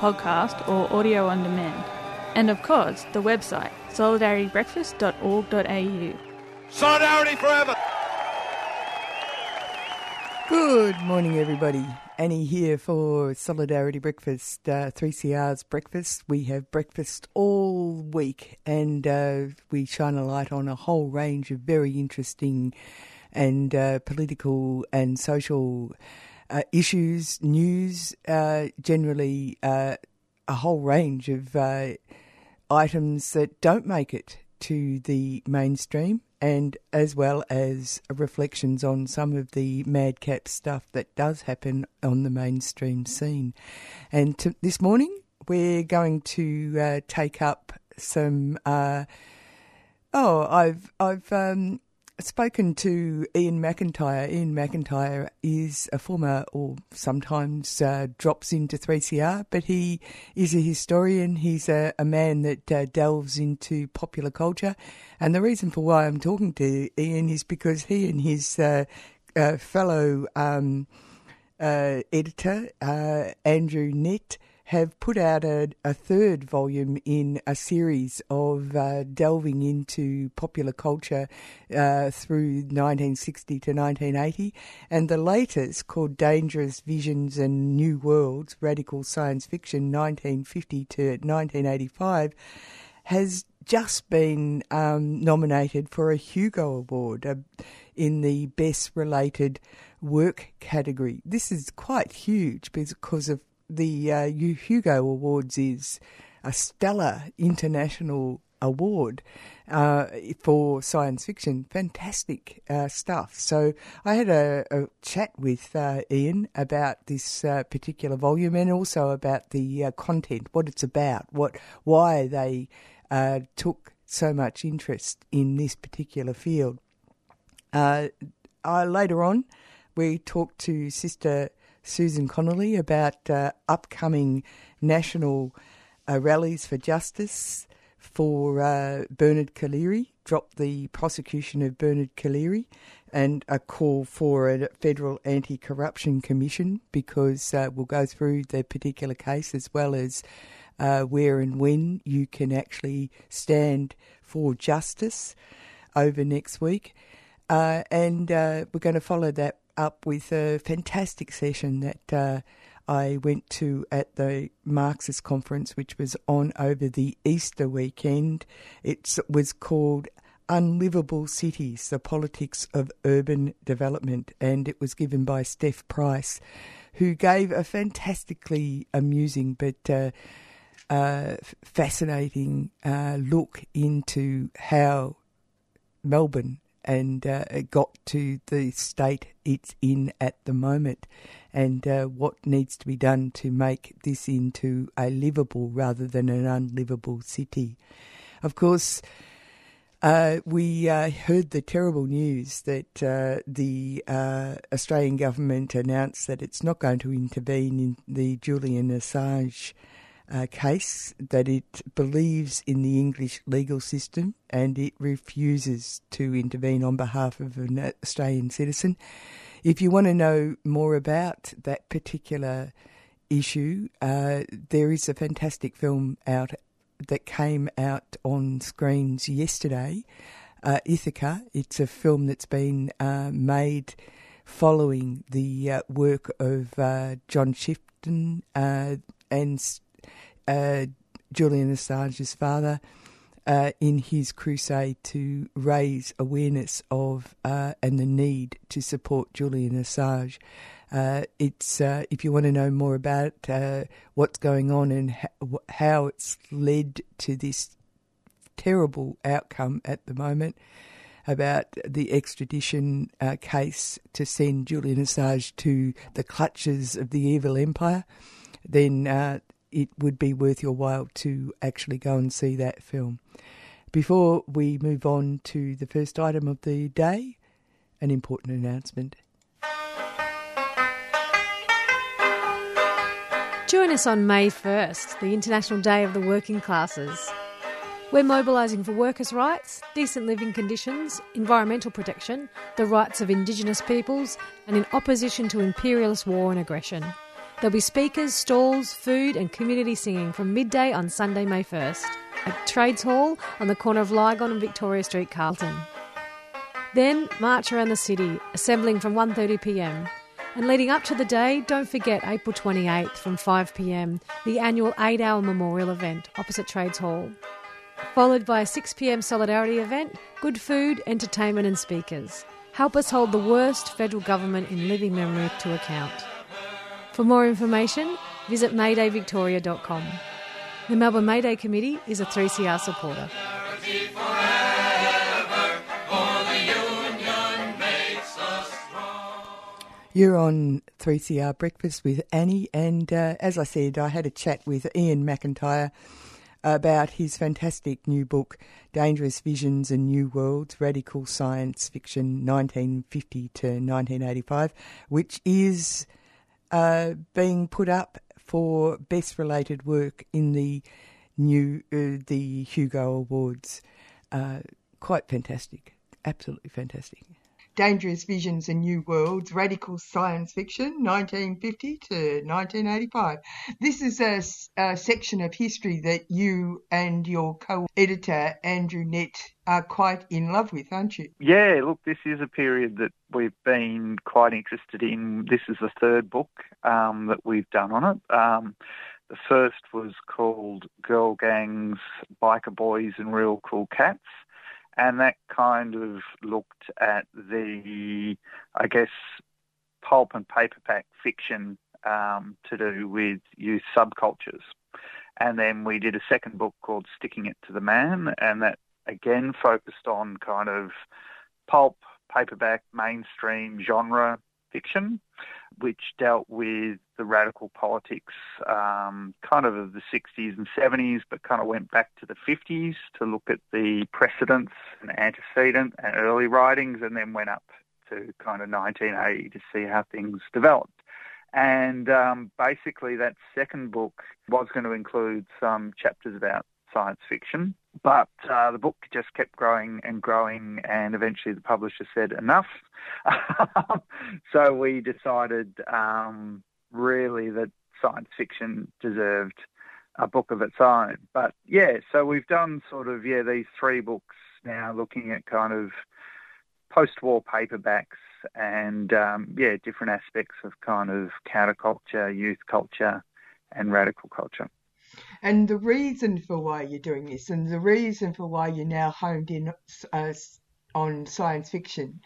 podcast or audio on demand. And of course, the website solidaritybreakfast.org.au. Solidarity forever. Good morning, everybody. Annie here for Solidarity Breakfast, uh, 3CR's breakfast. We have breakfast all week and uh, we shine a light on a whole range of very interesting and uh, political and social uh, issues, news, uh, generally uh, a whole range of items that don't make it to the mainstream and as well as reflections on some of the madcap stuff that does happen on the mainstream scene. And this morning, we're going to uh, take up some. Uh, oh, I've I've um, spoken to Iain McIntyre. Iain McIntyre is a former, or sometimes uh, drops into 3CR, but he is a historian. He's a, a man that uh, delves into popular culture. And the reason for why I'm talking to Iain is because he and his uh, uh fellow um, uh, editor, uh, Andrew Nette, have put out a, a third volume in a series of uh, delving into popular culture uh, through 1960 to 1980. And the latest, called Dangerous Visions and New Worlds Radical Science Fiction 1950 to 1985, has just been um, nominated for a Hugo Award uh, in the Best Related Work category. This is quite huge because of the uh, Hugo Awards is a stellar international award uh, for science fiction. Fantastic uh, stuff. So I had a, a chat with uh, Iain about this uh, particular volume and also about the uh, content, what it's about, what why they uh, took so much interest in this particular field. I, later on, we talked to Sister Susan Connolly about uh, upcoming national uh, rallies for justice for uh, Bernard Collaery, drop the prosecution of Bernard Collaery, and a call for a federal anti corruption commission because uh, we'll go through the particular case as well as uh, where and when you can actually stand for justice over next week. Uh, and we're going to follow that up with a fantastic session that uh, I went to at the Marxist conference, which was on over the Easter weekend. It was called Unlivable Cities The Politics of Urban Development, and it was given by Steph Price, who gave a fantastically amusing but uh, uh, fascinating uh, look into how Melbourne and uh, it got to the state it's in at the moment and uh, what needs to be done to make this into a livable rather than an unlivable city. Of course, uh, we uh, heard the terrible news that uh, the uh, Australian government announced that it's not going to intervene in the Julian Assange uh, case that it believes in the English legal system and it refuses to intervene on behalf of an Australian citizen. If you want to know more about that particular issue, uh, there is a fantastic film out that came out on screens yesterday, uh, Ithaca. It's a film that's been uh, made following the uh, work of uh, John Shipton uh, and uh, Julian Assange's father uh, in his crusade to raise awareness of uh, and the need to support Julian Assange. Uh, it's uh, if you want to know more about uh, what's going on and ha- how it's led to this terrible outcome at the moment about the extradition uh, case to send Julian Assange to the clutches of the evil empire, then it would be worth your while to actually go and see that film. Before we move on to the first item of the day, an important announcement. Join us on May 1st, the International Day of the Working Classes. We're mobilising for workers' rights, decent living conditions, environmental protection, the rights of Indigenous peoples, and in opposition to imperialist war and aggression. There'll be speakers, stalls, food, and community singing from midday on Sunday, May 1st at Trades Hall on the corner of Lygon and Victoria Street, Carlton. Then march around the city, assembling from 1.30pm. And leading up to the day, don't forget April 28th from 5pm, the annual 8 hour memorial event opposite Trades Hall. Followed by a 6pm solidarity event, good food, entertainment, and speakers. Help us hold the worst federal government in living memory to account. For more information, visit maydayvictoria.com. The Melbourne Mayday Committee is a 3CR supporter. You're on 3CR Breakfast with Annie, and uh, as I said, I had a chat with Iain McIntyre about his fantastic new book, Dangerous Visions and New Worlds Radical Science Fiction 1950 to 1985, which is being put up for best related work in the new uh, the Hugo Awards. Uh, quite fantastic, absolutely fantastic. Dangerous Visions and New Worlds, Radical Science Fiction, 1950 to 1985. This is a, a section of history that you and your co-editor, Andrew Nette, are quite in love with, aren't you? Yeah, look, this is a period that we've been quite interested in. This is the third book um, that we've done on it. Um, the first was called Girl Gangs, Biker Boys and Real Cool Cats and that kind of looked at the, I guess, pulp and paperback fiction um, to do with youth subcultures. And then we did a second book called Sticking It to the Man, and that again focused on kind of pulp, paperback, mainstream genre fiction, which dealt with the radical politics um, kind of of the 60s and 70s, but kind of went back to the 50s to look at the precedents and antecedent and early writings, and then went up to kind of 1980 to see how things developed. And um, basically, that second book was going to include some chapters about science fiction. But uh, the book just kept growing and growing, and eventually the publisher said enough. so we decided um, really that science fiction deserved a book of its own. But yeah, so we've done sort of, yeah, these three books now looking at kind of post war paperbacks and, um, yeah, different aspects of kind of counterculture, youth culture, and radical culture. And the reason for why you're doing this, and the reason for why you're now honed in uh, on science fiction,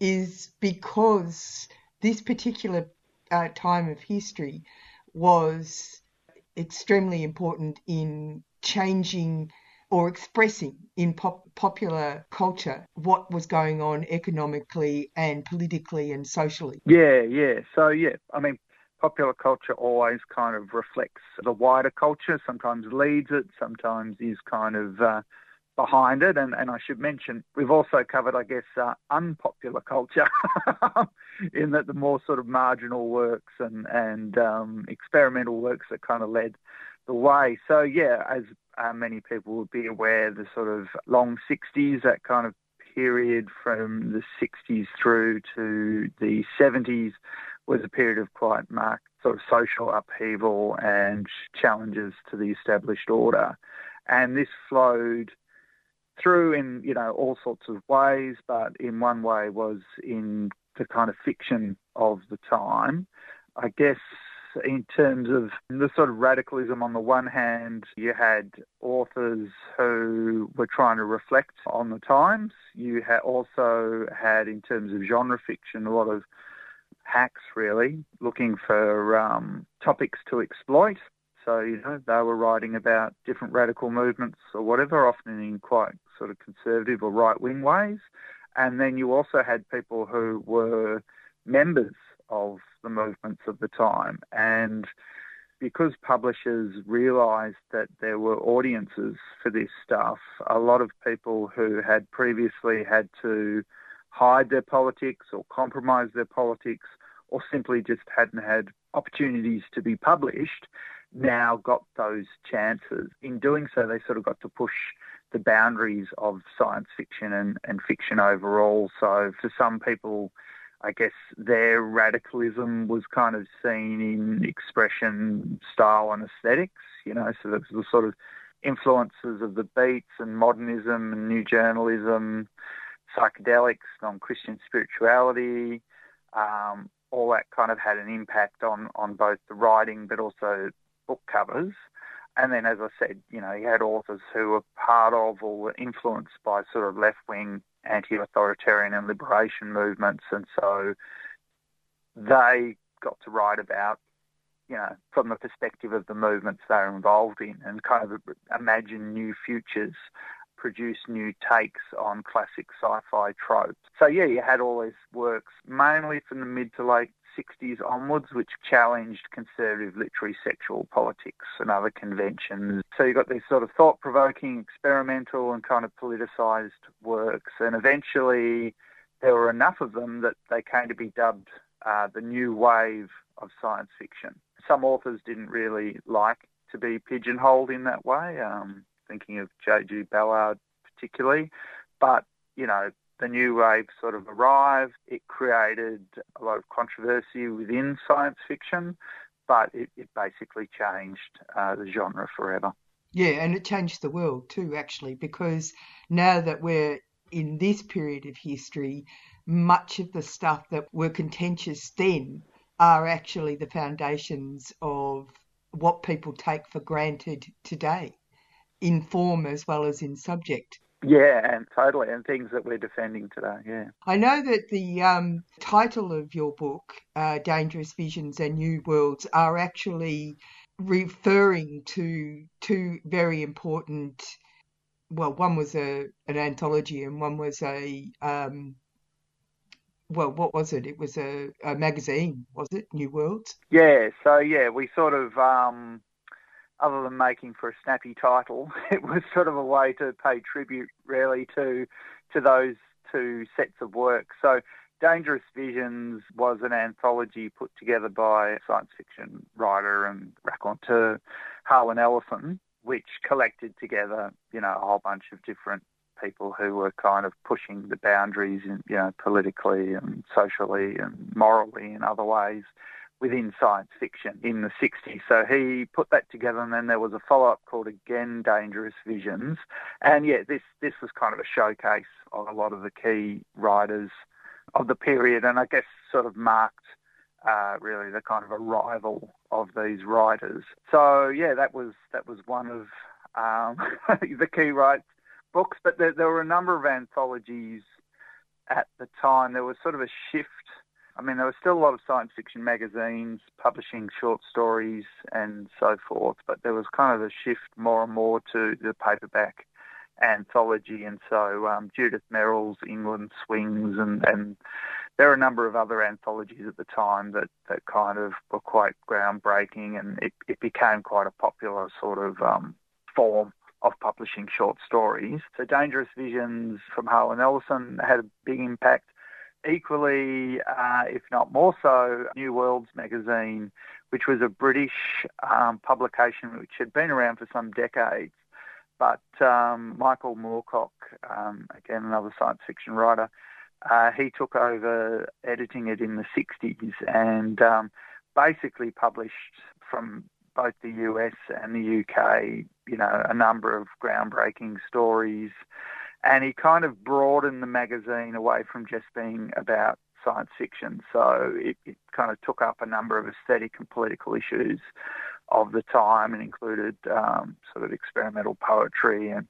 is because this particular uh, time of history was extremely important in changing or expressing in pop- popular culture what was going on economically and politically and socially. Yeah, yeah. So, yeah, I mean, popular culture always kind of reflects the wider culture, sometimes leads it, sometimes is kind of uh, behind it. And, and I should mention, we've also covered, I guess, uh, unpopular culture in that the more sort of marginal works and, and um, experimental works that kind of led the way. So, yeah, as uh, many people would be aware, the sort of long 60s, that kind of period from the 60s through to the 70s was a period of quite marked sort of social upheaval and challenges to the established order. And this flowed through in, you know, all sorts of ways, but in one way was in the kind of fiction of the time. I guess in terms of the sort of radicalism. On the one hand, you had authors who were trying to reflect on the times. You had also had, in terms of genre fiction, a lot of hacks really looking for um, topics to exploit. So, you know, they were writing about different radical movements or whatever, often in quite sort of conservative or right wing ways. And then you also had people who were members of the movements of the time. And because publishers realised that there were audiences for this stuff, a lot of people who had previously had to hide their politics or compromise their politics or simply just hadn't had opportunities to be published now got those chances. In doing so, they sort of got to push the boundaries of science fiction and, and fiction overall. So for some people, I guess their radicalism was kind of seen in expression, style, and aesthetics. You know, so was the sort of influences of the beats and modernism and new journalism, psychedelics, non-Christian spirituality. Um, all that kind of had an impact on on both the writing, but also book covers. And then, as I said, you know, you had authors who were part of or were influenced by sort of left wing anti-authoritarian and liberation movements, and so they got to write about, you know, from the perspective of the movements they're involved in, and kind of imagine new futures, produce new takes on classic sci-fi tropes. So yeah, you had all these works mainly from the mid to late 60s onwards, which challenged conservative literary sexual politics and other conventions. So you got these sort of thought provoking, experimental, and kind of politicised works. And eventually there were enough of them that they came to be dubbed uh, the new wave of science fiction. Some authors didn't really like to be pigeonholed in that way, um, thinking of J.G. Ballard particularly. But, you know, the new wave sort of arrived. It created a lot of controversy within science fiction, but it, it basically changed uh, the genre forever. Yeah, and it changed the world too, actually, because now that we're in this period of history, much of the stuff that were contentious then are actually the foundations of what people take for granted today, in form as well as in subject. Yeah, and totally, and things that we're defending today. Yeah, I know that the um, title of your book, uh, "Dangerous Visions and New Worlds," are actually referring to two very important. Well, one was a an anthology, and one was a um, well, what was it? It was a, a magazine, was it? New Worlds. Yeah. So yeah, we sort of um, other than making for a snappy title, it was sort of a way to pay tribute really to to those two sets of work. So Dangerous Visions was an anthology put together by science fiction writer and raconteur Harlan Ellison, which collected together, you know, a whole bunch of different people who were kind of pushing the boundaries, in, you know, politically and socially and morally in other ways within science fiction in the 60s. So he put that together, and then there was a follow up called Again Dangerous Visions. And yeah, this, this was kind of a showcase of a lot of the key writers of the period, and I guess sort of marked uh, really the kind of arrival of these writers. So yeah, that was that was one of um, the key rights books, but there, there were a number of anthologies at the time. There was sort of a shift I mean, there were still a lot of science fiction magazines publishing short stories and so forth, but there was kind of a shift more and more to the paperback anthology. And so um, Judith Merril's England Swings, and, and there are a number of other anthologies at the time that, that kind of were quite groundbreaking, and it, it became quite a popular sort of um, form of publishing short stories. So Dangerous Visions from Harlan Ellison had a big impact equally, uh, if not more so, New Worlds magazine, which was a British um, publication which had been around for some decades. But um, Michael Moorcock, um, again another science fiction writer, uh, he took over editing it in the 60s and um, basically published from both the US and the UK, you know, a number of groundbreaking stories and he kind of broadened the magazine away from just being about science fiction. So it, it kind of took up a number of aesthetic and political issues of the time and included um, sort of experimental poetry and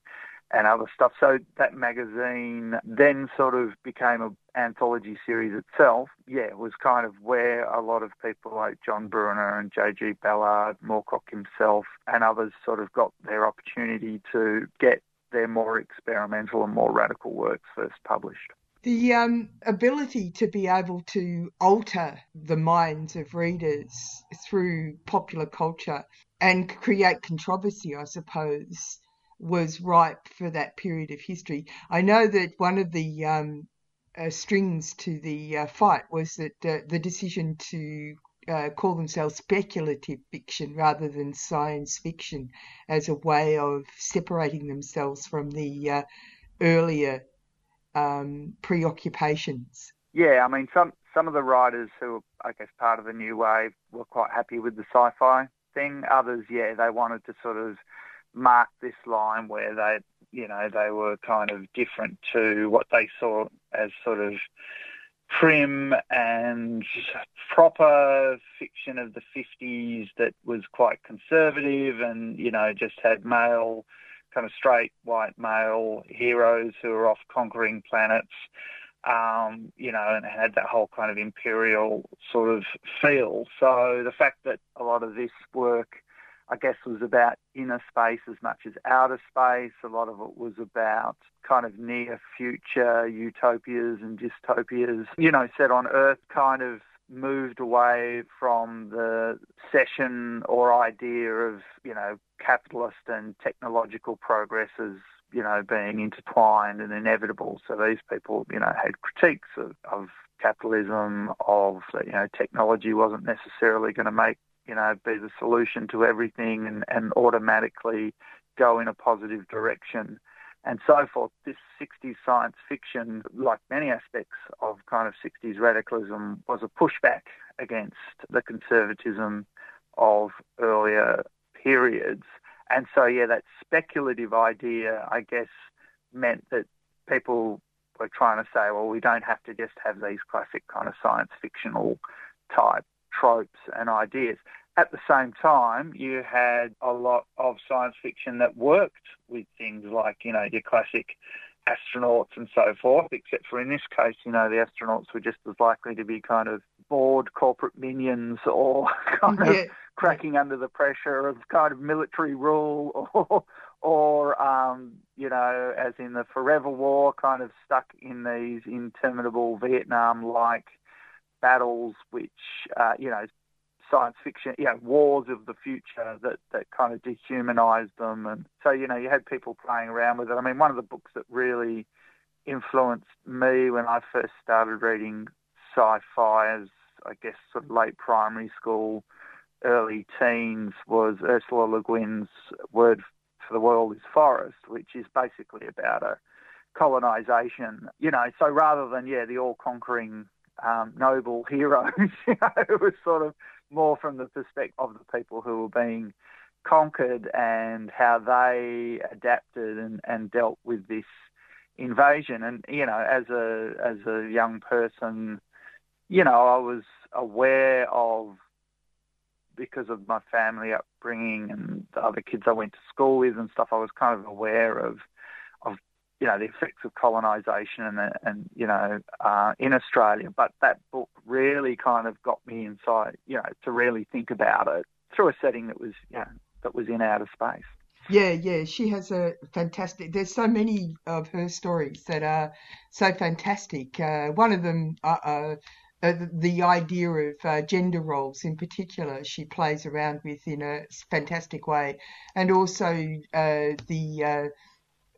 and other stuff. So that magazine then sort of became an anthology series itself. Yeah, it was kind of where a lot of people like John Brunner and J.G. Ballard, Moorcock himself, and others sort of got their opportunity to get their more experimental and more radical works first published. The um, ability to be able to alter the minds of readers through popular culture and create controversy, I suppose, was ripe for that period of history. I know that one of the um, uh, strings to the uh, fight was that uh, the decision to uh, call themselves speculative fiction rather than science fiction as a way of separating themselves from the uh, earlier um, preoccupations. Yeah, I mean, some some of the writers who, I guess, part of the new wave were quite happy with the sci-fi thing. Others, yeah, they wanted to sort of mark this line where they, you know, they were kind of different to what they saw as sort of prim and proper fiction of the 50s that was quite conservative and, you know, just had male, kind of straight white male heroes who were off conquering planets, um, you know, and had that whole kind of imperial sort of feel. So the fact that a lot of this work I guess, was about inner space as much as outer space. A lot of it was about kind of near future utopias and dystopias, you know, set on Earth kind of moved away from the session or idea of, you know, capitalist and technological progress as, you know, being intertwined and inevitable. So these people, you know, had critiques of, of capitalism, of, you know, technology wasn't necessarily going to make you know, be the solution to everything and, and automatically go in a positive direction and so forth. This 60s science fiction, like many aspects of kind of 60s radicalism, was a pushback against the conservatism of earlier periods. And so, yeah, that speculative idea, I guess, meant that people were trying to say, well, we don't have to just have these classic kind of science fictional type tropes and ideas. At the same time, you had a lot of science fiction that worked with things like, you know, your classic astronauts and so forth, except for in this case, you know, the astronauts were just as likely to be kind of bored corporate minions or kind yeah. of cracking under the pressure of kind of military rule or, or um, you know, as in the Forever War, kind of stuck in these interminable Vietnam-like battles, which uh, you know, science fiction, you know, wars of the future that that kind of dehumanized them, and so you know, you had people playing around with it. I mean, one of the books that really influenced me when I first started reading sci-fi as I guess sort of late primary school, early teens was Ursula Le Guin's Word for the World is Forest, which is basically about a colonization. You know, so rather than yeah, the all-conquering um, noble heroes. it was sort of more from the perspective of the people who were being conquered and how they adapted and, and dealt with this invasion. And you know, as a as a young person, you know, I was aware of because of my family upbringing and the other kids I went to school with and stuff. I was kind of aware of you know, the effects of colonisation and, and you know, uh, in Australia. But that book really kind of got me inside, you know, to really think about it through a setting that was, you know, that was in outer space. Yeah, yeah, she has a fantastic. There's so many of her stories that are so fantastic. Uh, one of them, uh, uh, uh the idea of uh, gender roles in particular, she plays around with in a fantastic way, and also uh, the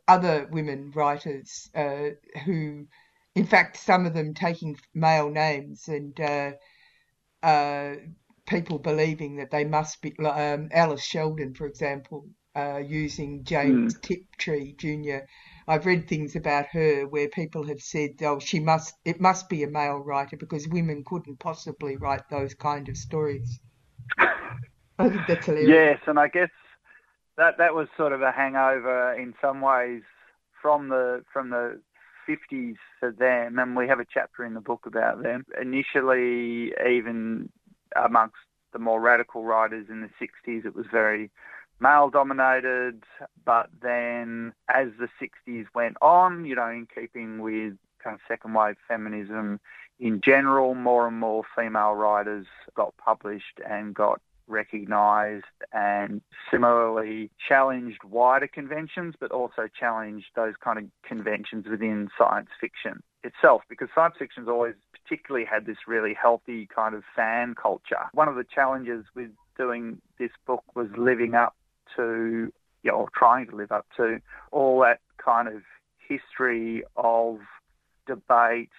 other women writers uh, who, in fact, some of them taking male names and uh, uh, people believing that they must be, um, Alice Sheldon, for example, uh, using James mm. Tiptree Jr. I've read things about her where people have said, "Oh, she must. It must be a male writer because women couldn't possibly write those kind of stories." I think that's hilarious. Yes, and I guess that that was sort of a hangover in some ways from the from the 50s for them, and we have a chapter in the book about them. Initially, even amongst the more radical writers in the 60s, it was very male dominated, but then as the 60s went on, you know, in keeping with kind of second wave feminism in general, more and more female writers got published and got recognised and similarly challenged wider conventions, but also challenged those kind of conventions within science fiction itself, because science fiction's always particularly had this really healthy kind of fan culture. One of the challenges with doing this book was living up to, you know, or trying to live up to all that kind of history of debate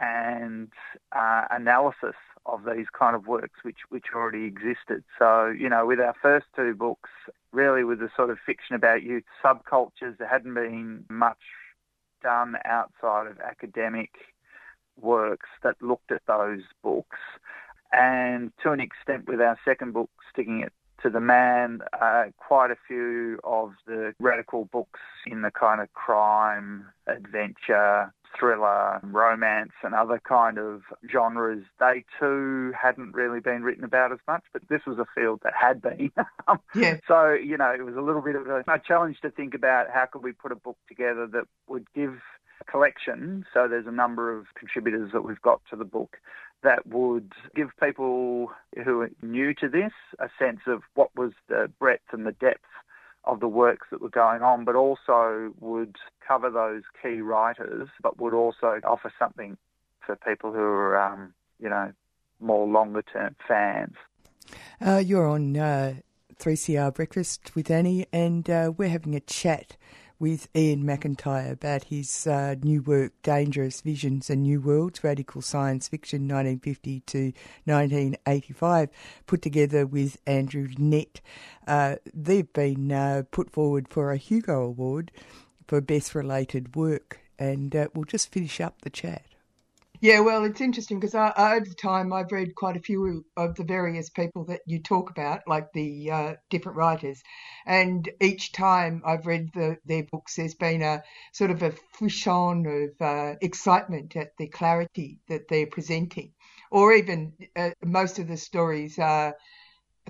and uh, analysis of these kind of works which, which already existed. So, you know, with our first two books, really with the sort of fiction about youth subcultures, there hadn't been much done outside of academic works that looked at those books. And to an extent, with our second book, sticking it to the man, uh, quite a few of the radical books in the kind of crime, adventure, thriller, romance, and other kind of genres, they too hadn't really been written about as much, but this was a field that had been. yeah. So, you know, it was a little bit of a, a challenge to think about how could we put a book together that would give collection. So there's a number of contributors that we've got to the book that would give people who are new to this a sense of what was the breadth and the depth of the works that were going on, but also would cover those key writers, but would also offer something for people who are, um, you know, more longer term fans. Uh, you're on uh, 3CR Breakfast with Annie, and uh, we're having a chat with Iain McIntyre about his uh, new work, Dangerous Visions and New Worlds, Radical Science Fiction 1950 to 1985, put together with Andrew Nette. Uh, they've been uh, put forward for a Hugo Award for Best Related Work, and uh, we'll just finish up the chat. Yeah, well, it's interesting because over time I've read quite a few of the various people that you talk about, like the uh, different writers, and each time I've read the, their books, there's been a sort of a frisson of uh, excitement at the clarity that they're presenting, or even uh, most of the stories are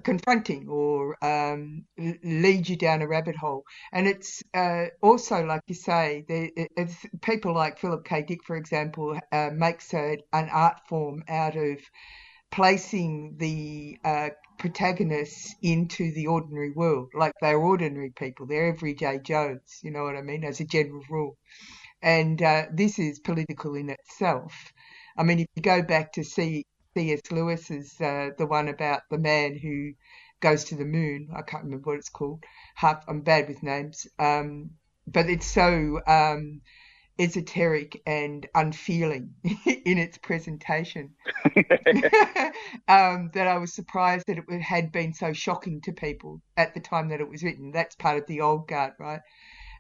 confronting or um, lead you down a rabbit hole. And it's uh, also, like you say, it's people like Philip K. Dick, for example, uh, makes a, an art form out of placing the uh, protagonists into the ordinary world. Like they're ordinary people, they're everyday Joes, you know what I mean, as a general rule. And uh, this is political in itself. I mean, if you go back to see C.S. Lewis is uh, the one about the man who goes to the moon. I can't remember what it's called. Half, I'm bad with names. Um, but it's so um, esoteric and unfeeling in its presentation um, that I was surprised that it had been so shocking to people at the time that it was written. That's part of the old guard, right?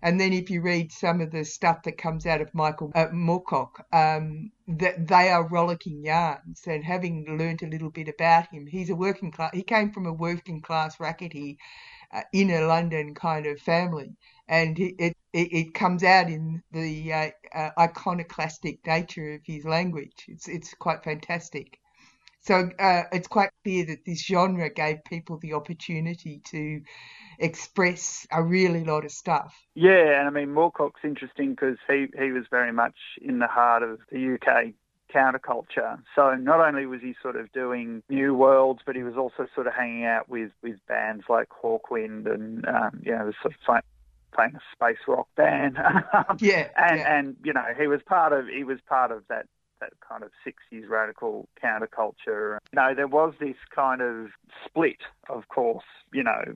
And then if you read some of the stuff that comes out of Michael uh, Moorcock, um, that they are rollicking yarns. And having learnt a little bit about him, he's a working class. He came from a working class rackety uh, inner London kind of family, and it it, it comes out in the uh, uh, iconoclastic nature of his language. It's it's quite fantastic. So uh, it's quite clear that this genre gave people the opportunity to express a really lot of stuff. Yeah, and I mean Moorcock's interesting because he he was very much in the heart of the UK counterculture. So not only was he sort of doing new worlds, but he was also sort of hanging out with with bands like Hawkwind and um, you know the sort of famous space rock band. yeah, and yeah. and you know he was part of he was part of that that kind of 60s radical counterculture. You know, there was this kind of split, of course, you know,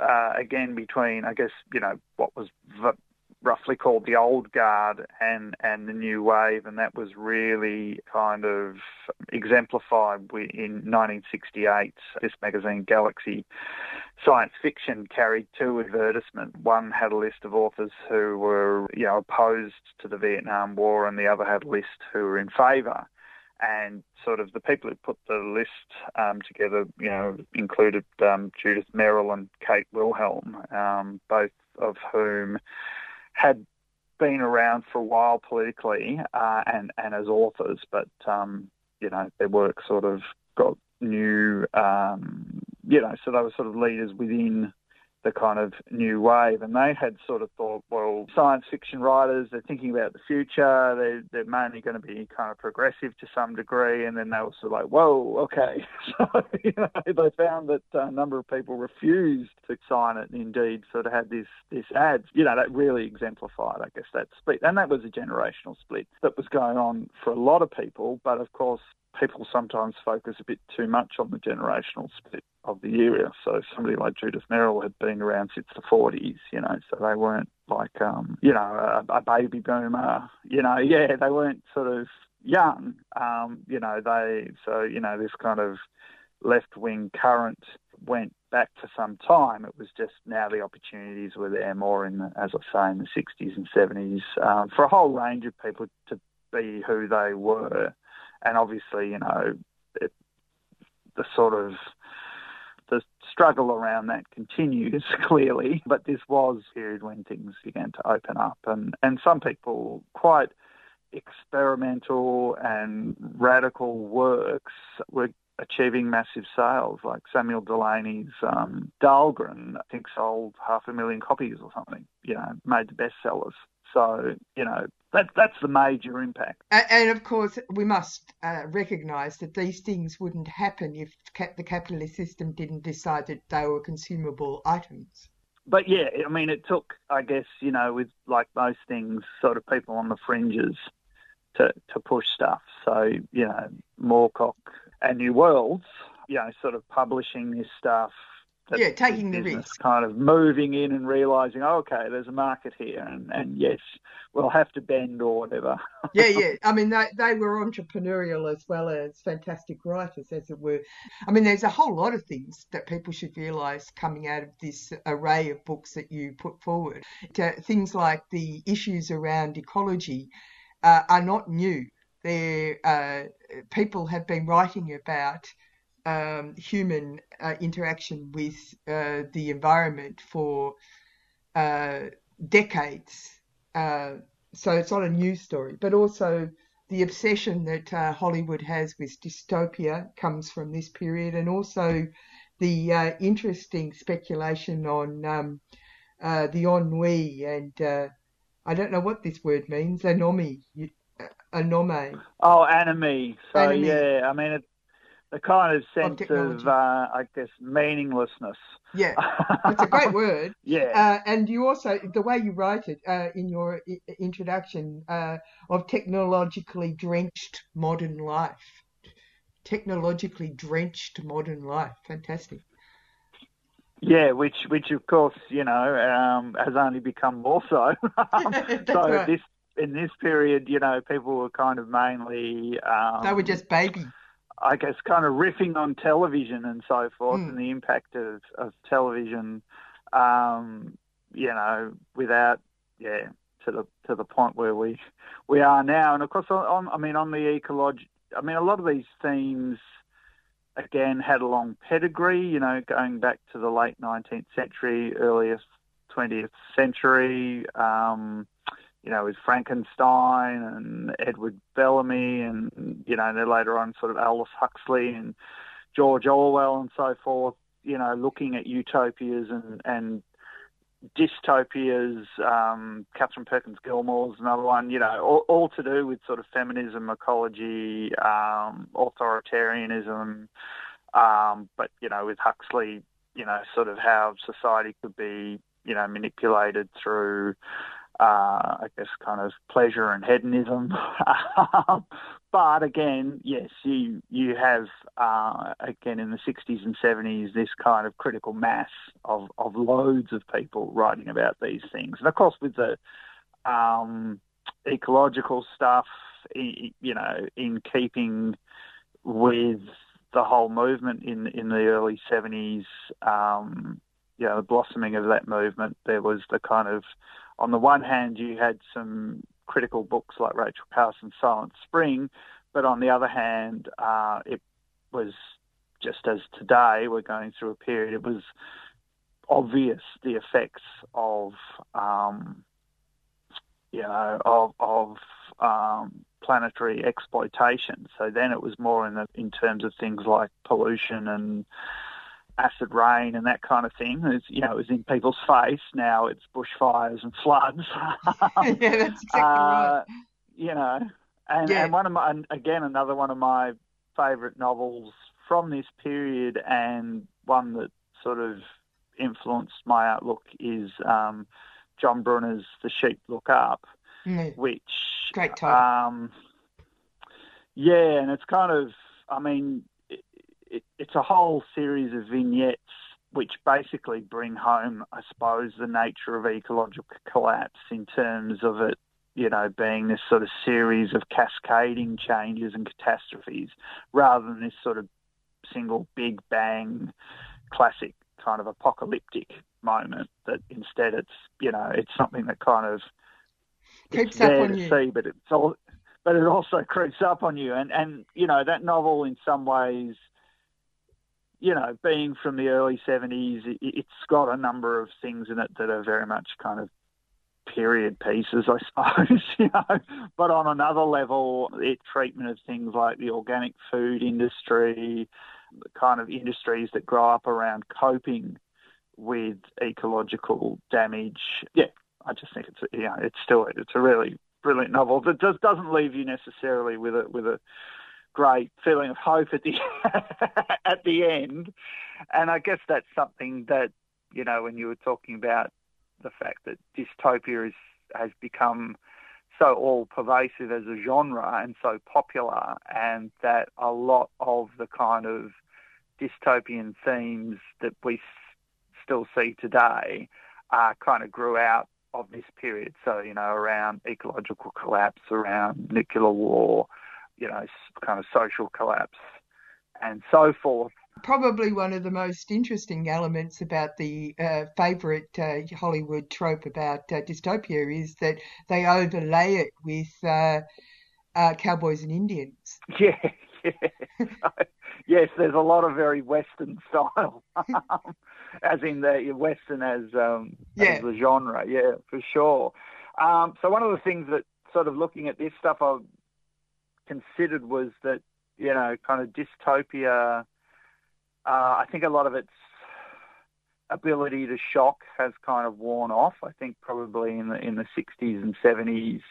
uh, again between, I guess, you know, what was v- roughly called the old guard and, and the new wave, and that was really kind of exemplified in 1968. This magazine, Galaxy Science Fiction, carried two advertisements. One had a list of authors who were, you know, opposed to the Vietnam War, and the other had a list who were in favour and sort of the people who put the list um, together, you know, included um, Judith Merril and Kate Wilhelm, um, both of whom had been around for a while politically uh, and and as authors, but um, you know their work sort of got new, um, you know, so they were sort of leaders within the kind of new wave. And they had sort of thought, well, science fiction writers, they're thinking about the future, they're, they're mainly going to be kind of progressive to some degree. And then they were sort of like, whoa, okay. So, you know, they found that a number of people refused to sign it and indeed sort of had this, this ad, you know, that really exemplified, I guess, that split. And that was a generational split that was going on for a lot of people. But of course, people sometimes focus a bit too much on the generational split of the area. So somebody like Judith Merril had been around since the 40s, you know, so they weren't like, um, you know, a, a baby boomer, you know, yeah, they weren't sort of young, um, you know, they, so, you know, this kind of left wing current went back for some time. It was just now the opportunities were there more in, the, as I say, in the 60s and 70s um, for a whole range of people to be who they were and obviously, you know, it, the sort of the struggle around that continues clearly, but this was a period when things began to open up, and and some people quite experimental and radical works were achieving massive sales, like Samuel Delany's um, Dhalgren, I think sold half a million copies or something, you know, made the bestsellers. So, you know, that, that's the major impact. And, and of course, we must uh, recognise that these things wouldn't happen if the capitalist system didn't decide that they were consumable items. But yeah, I mean, it took, I guess, you know, with like most things, sort of people on the fringes to, to push stuff. So, you know, Moorcock and New Worlds, you know, sort of publishing this stuff yeah, taking the risk. Kind of moving in and realising, oh, okay, there's a market here, and, and yes, we'll have to bend or whatever. yeah, yeah. I mean, they, they were entrepreneurial as well as fantastic writers, as it were. I mean, there's a whole lot of things that people should realise coming out of this array of books that you put forward. To, things like the issues around ecology uh, are not new. There, uh, people have been writing about um, human uh, interaction with uh, the environment for uh, decades. Uh, so it's not a new story, but also the obsession that uh, Hollywood has with dystopia comes from this period, and also the uh, interesting speculation on um, the ennui and I don't know what this word means, anomy. Anome. Oh, anime. So anime. yeah, I mean, it, the kind of sense of, uh, I guess, meaninglessness. Yeah, it's a great word. yeah, uh, and you also the way you write it uh, in your I- introduction uh, of technologically drenched modern life, technologically drenched modern life, fantastic. Yeah, which which of course you know um, has only become more so. so right. this in this period, you know, people were kind of mainly um, they were just baby I guess, kind of riffing on television and so forth, mm. and the impact of, of television, um, you know, without, yeah, to the to the point where we we are now. And of course, on, I mean, on the ecology, I mean, a lot of these themes, again, had a long pedigree. You know, going back to the late 19th century, earliest 20th century. Um, you know, with Frankenstein and Edward Bellamy and, you know, and then later on sort of Aldous Huxley and George Orwell and so forth, you know, looking at utopias and, and dystopias. Um, Katherine Perkins Gilmore's another one, you know, all, all to do with sort of feminism, ecology, um, authoritarianism. Um, but, you know, with Huxley, you know, sort of how society could be, you know, manipulated through uh, I guess, kind of pleasure and hedonism. but again, yes, you you have uh, again in the 60s and 70s this kind of critical mass of, of loads of people writing about these things, and of course with the um, ecological stuff, you know, in keeping with the whole movement in in the early 70s. Um, you know, the blossoming of that movement, there was the kind of on the one hand, you had some critical books like Rachel Carson's Silent Spring, but on the other hand, uh, it was just as today we're going through a period, it was obvious the effects of um, you know, of of um, planetary exploitation. So then it was more in the in terms of things like pollution and acid rain and that kind of thing. It's, you know, it was in people's face. Now it's bushfires and floods. yeah, that's exactly uh, right. You know, and, yeah. and one of my and again another one of my favourite novels from this period and one that sort of influenced my outlook is um, John Brunner's The Sheep Look Up, mm. which great title. Um, yeah, and it's kind of, I mean, it, it, it's a whole series of vignettes which basically bring home, I suppose, the nature of ecological collapse in terms of it, you know, being this sort of series of cascading changes and catastrophes rather than this sort of single big bang classic kind of apocalyptic moment that instead it's you know it's something that kind of creeps up on to you. see but it's all but it also creeps up on you and and you know that novel in some ways you know being from the early 70s it, it's got a number of things in it that are very much kind of period pieces, I suppose, you know. But on another level, its treatment of things like the organic food industry, the kind of industries that grow up around coping with ecological damage. Yeah, I just think it's you know it's still it's a really brilliant novel that just doesn't leave you necessarily with a with a great feeling of hope at the at the end. And I guess that's something that you know when you were talking about the fact that dystopia is, has become so all pervasive as a genre and so popular, and that a lot of the kind of dystopian themes that we still see today uh, kind of grew out of this period. So, you know, around ecological collapse, around nuclear war, you know, kind of social collapse, and so forth probably one of the most interesting elements about the uh, favourite uh, Hollywood trope about uh, dystopia is that they overlay it with uh, uh, cowboys and Indians. Yeah, yeah. yes, there's a lot of very Western style, as in the Western as, um, yeah. as the genre. Yeah, for sure. Um, so one of the things that sort of looking at this stuff I considered was that you know kind of dystopia uh, I think a lot of its ability to shock has kind of worn off. I think probably in the in the 60s and 70s,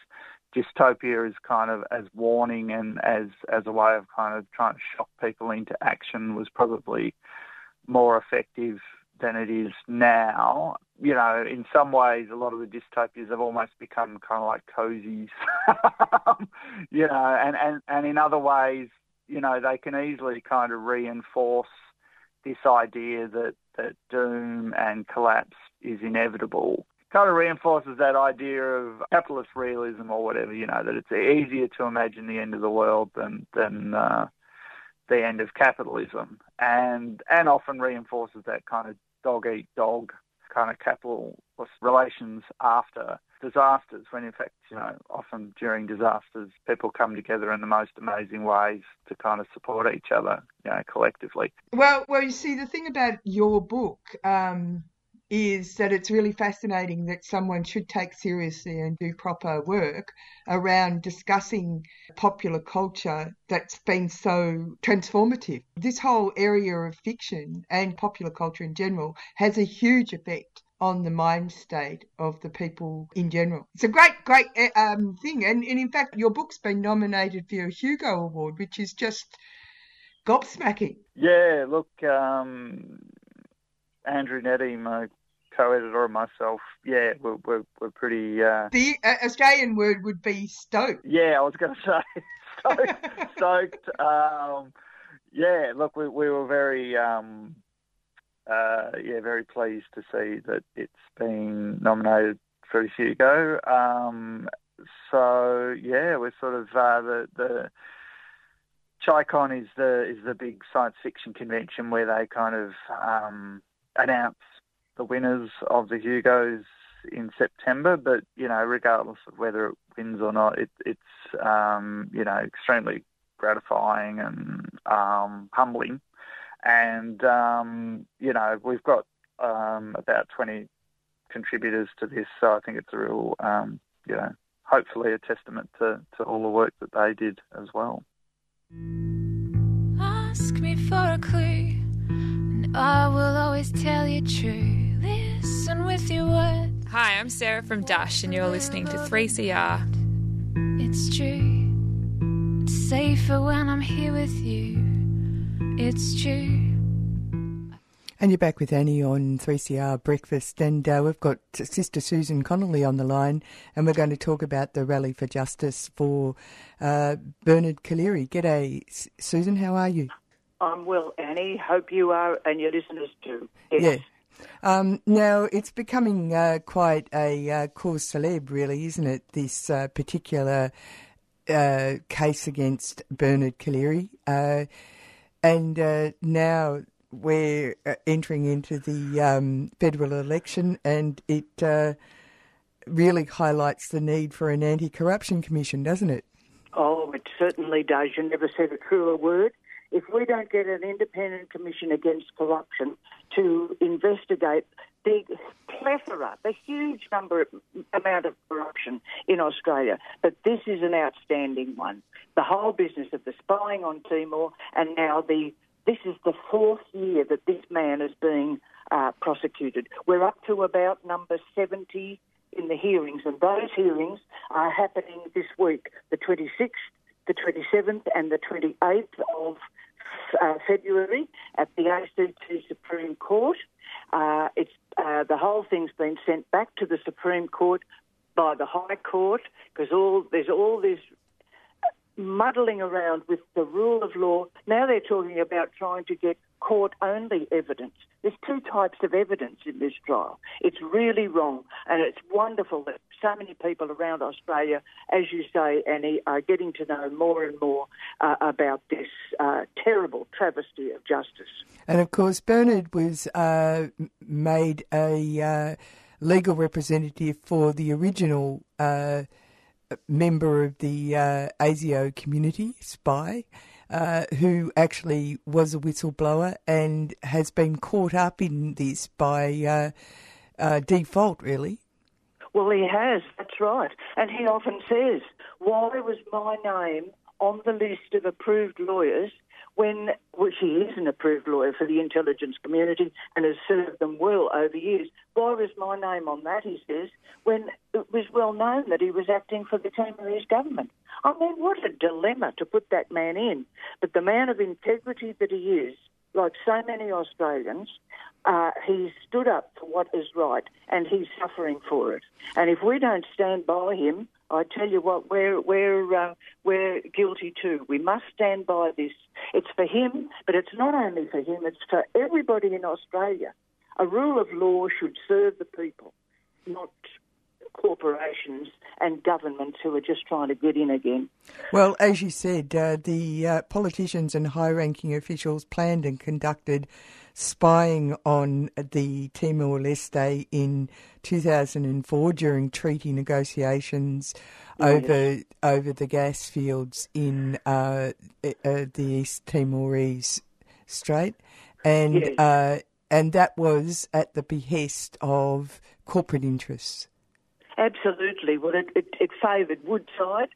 dystopia is kind of as warning and as as a way of kind of trying to shock people into action was probably more effective than it is now. You know, in some ways, a lot of the dystopias have almost become kind of like cozies. you know, and, and, and in other ways, you know, they can easily kind of reinforce this idea that, that doom and collapse is inevitable kind of reinforces that idea of capitalist realism or whatever, you know, that it's easier to imagine the end of the world than, than uh, the end of capitalism. And, and often reinforces that kind of dog eat dog kind of capitalist relations after disasters, when in fact, you know, often during disasters, people come together in the most amazing ways to kind of support each other, you know, collectively. Well, well, you see, the thing about your book um, is that it's really fascinating that someone should take seriously and do proper work around discussing popular culture that's been so transformative. This whole area of fiction and popular culture in general has a huge effect on the mind state of the people in general. It's a great, great eh, um, thing. And, and in fact, your book's been nominated for a Hugo Award, which is just gobsmacking. Yeah, look, um, Andrew Nette, my co-editor, and myself, yeah, we're, we're, we're pretty... Uh... The uh, Australian word would be stoked. Yeah, I was going to say stoked. stoked. Um, yeah, look, we, we were very... Um, uh, yeah, very pleased to see that it's been nominated for a Hugo. Um, so yeah, we're sort of uh, the the ChiCon is the is the big science fiction convention where they kind of um, announce the winners of the Hugos in September. But you know, regardless of whether it wins or not, it, it's um, you know extremely gratifying and um, humbling and um, you know we've got um, about 20 contributors to this, so I think it's a real um, you know hopefully a testament to, to all the work that they did as well. Ask me for a clue, and I will always tell you true. Listen with your words. Hi, I'm Sarah from Dash, and you're listening to 3CR. It's true. It's safer when I'm here with you. It's true. And you're back with Annie on 3CR Breakfast, and uh, we've got Sister Susan Connolly on the line, and we're going to talk about the Rally for Justice for uh, Bernard Collaery. G'day, Susan, how are you? I'm well, Annie. Hope you are, and your listeners too. Yes. Yeah. Um, now, it's becoming uh, quite a uh, cause celeb, really, isn't it? This uh, particular uh, case against Bernard Collaery. Uh, and uh, now we're entering into the um, federal election, and it really highlights the need for an anti corruption commission, doesn't it? Oh, it certainly does. You never said a truer word if we don't get an independent commission against corruption to investigate the plethora, the huge number amount of corruption in Australia, but this is an outstanding one. The whole business of the spying on Timor, and now the this is the fourth year that this man is being uh, prosecuted. We're up to about number 70 in the hearings, and those hearings are happening this week, the 26th, the 27th, and the 28th of uh, February at the ACT Supreme Court. Uh, it's uh, the whole thing's been sent back to the Supreme Court by the High Court because all there's all this muddling around with the rule of law. Now they're talking about trying to get court only evidence. There's two types of evidence in this trial. It's really wrong, and it's wonderful that so many people around Australia, as you say, Annie, are getting to know more and more uh, about this uh, terrible travesty of justice. And of course, Bernard was uh, made a uh, legal representative for the original uh, member of the uh, ASIO community, Spy. Uh, who actually was a whistleblower and has been caught up in this by uh, uh, default, really. Well, he has, that's right. And he often says, Why was my name on the list of approved lawyers when well, he is an approved lawyer for the intelligence community and has served them well over years. Why was my name on that, he says, when it was well known that he was acting for the Timorese government? I mean, what a dilemma to put that man in. But the man of integrity that he is, like so many Australians, uh, he's stood up for what is right and he's suffering for it. And if we don't stand by him, I tell you what, we're we're uh, we're guilty too. We must stand by this. It's for him, but it's not only for him. It's for everybody in Australia. A rule of law should serve the people, not corporations and governments who are just trying to get in again. Well, as you said, uh, the uh, politicians and high ranking officials planned and conducted spying on the Timor Leste in 2004 during treaty negotiations over over the gas fields in uh, uh, the East Timorese Strait, and yes. uh, and that was at the behest of corporate interests. Absolutely. Well, it, it, it favoured Woodside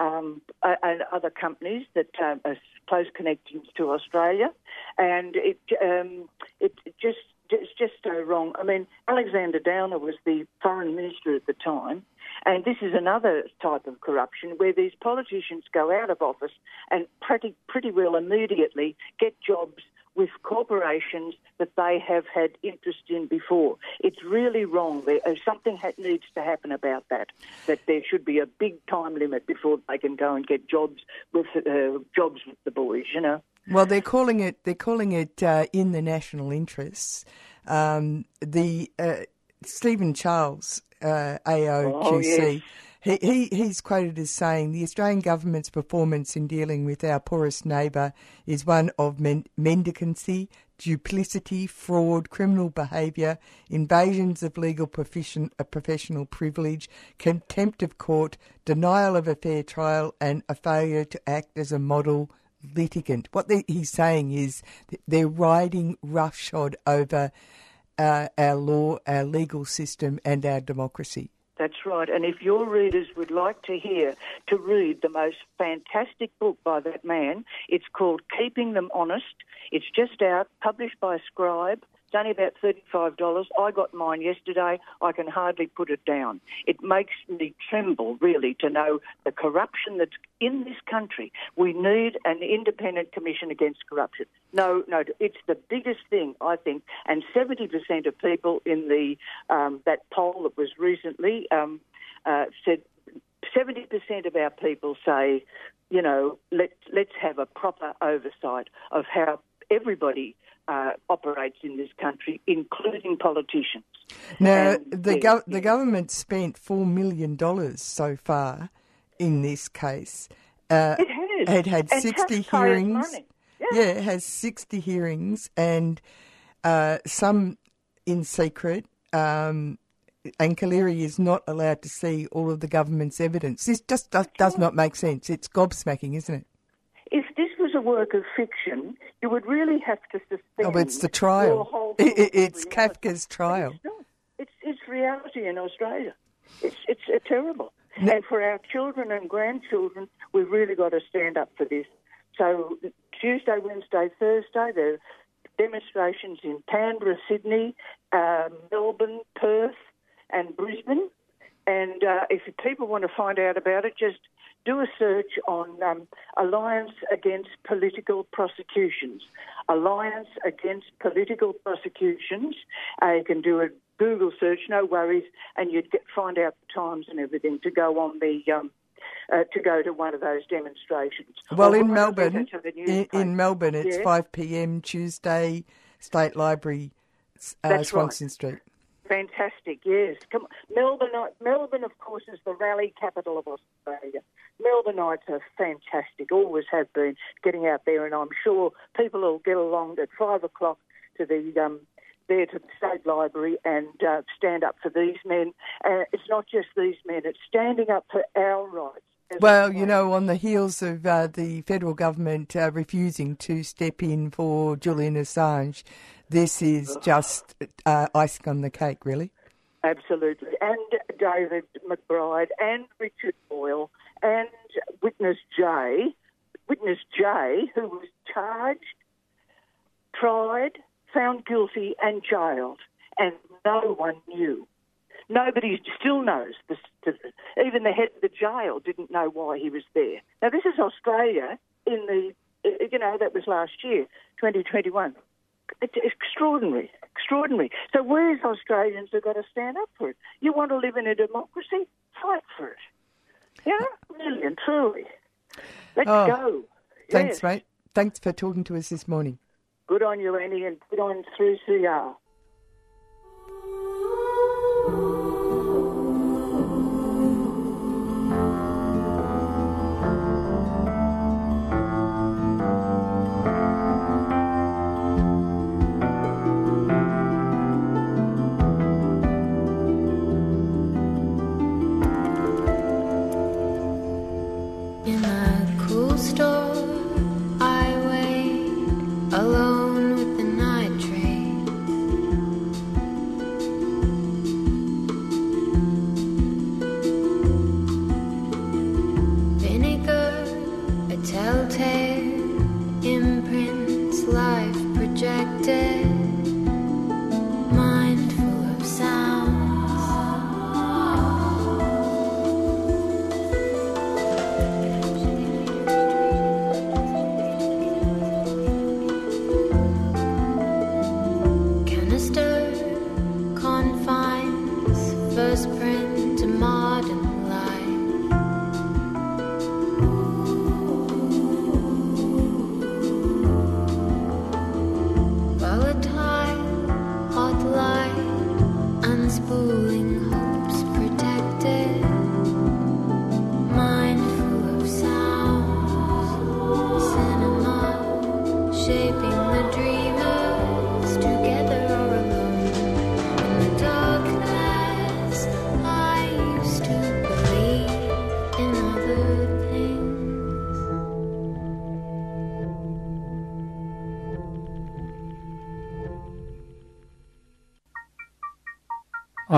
um, and other companies that um, are close connections to Australia, and it um, it just it's just so wrong. I mean, Alexander Downer was the foreign minister at the time, and this is another type of corruption where these politicians go out of office and pretty pretty well immediately get jobs with corporations that they have had interest in before. It's really wrong. There, uh, something ha- needs to happen about that. That there should be a big time limit before they can go and get jobs with uh, jobs with the boys. You know. Well, they're calling it they're calling it uh, in the national interests. Um, the uh, Stephen Charles uh, AOQC. Oh, yes. He, he, he's quoted as saying the Australian government's performance in dealing with our poorest neighbour is one of men- mendicancy, duplicity, fraud, criminal behaviour, invasions of legal profession, uh, professional privilege, contempt of court, denial of a fair trial, and a failure to act as a model litigant. What they, he's saying is they're riding roughshod over uh, our law, our legal system, and our democracy. That's right. And if your readers would like to hear, to read the most fantastic book by that man, it's called Keeping Them Honest. It's just out, published by Scribe. It's only about $35. I got mine yesterday. I can hardly put it down. It makes me tremble, really, to know the corruption that's in this country. We need an independent commission against corruption. No, no, it's the biggest thing, I think. And 70% of people in the um, that poll that was recently um, uh, said 70% of our people say, you know, let, let's have a proper oversight of how everybody uh, operates in this country, including politicians. Now, And the yeah, gov- the government spent four million dollars so far in this case. Uh, It has. It had And sixty hearings. money. Yeah. it has sixty hearings and uh, some in secret. Um, and Collaery is not allowed to see all of the government's evidence. This just does, does not make sense. It's gobsmacking, isn't it? If this was a work of fiction, you would really have to suspend. Oh, it's the trial. It, it, it's reality. Kafka's trial. It's. It's, it's reality in Australia. It's it's uh, terrible. And for our children and grandchildren, we've really got to stand up for this. So Tuesday, Wednesday, Thursday, there are demonstrations in Canberra, Sydney, um, Melbourne, Perth, and Brisbane. And uh, if people want to find out about it, just do a search on um, Alliance Against Political Prosecutions. Alliance Against Political Prosecutions. Uh, you can do a Google search, no worries, and you'd get, find out the times and everything to go on the. Um, uh, to go to one of those demonstrations. Well, in Melbourne, letter to the in, in Melbourne, it's Yeah. 5 p.m. Tuesday, State Library, uh, That's right. Street. Fantastic, yes. Come on. Melbourne, Melbourne, of course, is the rally capital of Australia. Melbourneites are fantastic, always have been, getting out there, and I'm sure people will get along at five o'clock to the um, there to the state library and uh, stand up for these men. Uh, it's not just these men; it's standing up for our rights. Well, you know, on the heels of uh, the federal government uh, refusing to step in for Julian Assange, this is just uh, icing on the cake, really. Absolutely. And David McBride and Richard Boyle and Witness J, Witness J, who was charged, tried, found guilty, and jailed, and no one knew. Nobody still knows. Even the head of the jail didn't know why he was there. Now, this is Australia in the, you know, that was last year, 2021. It's extraordinary, extraordinary. So we as Australians have got to stand up for it. You want to live in a democracy? Fight for it. Yeah, really and truly. Let's Oh, go. Thanks, Yes. mate. Thanks for talking to us this morning. Good on you, Annie, and good on 3CR.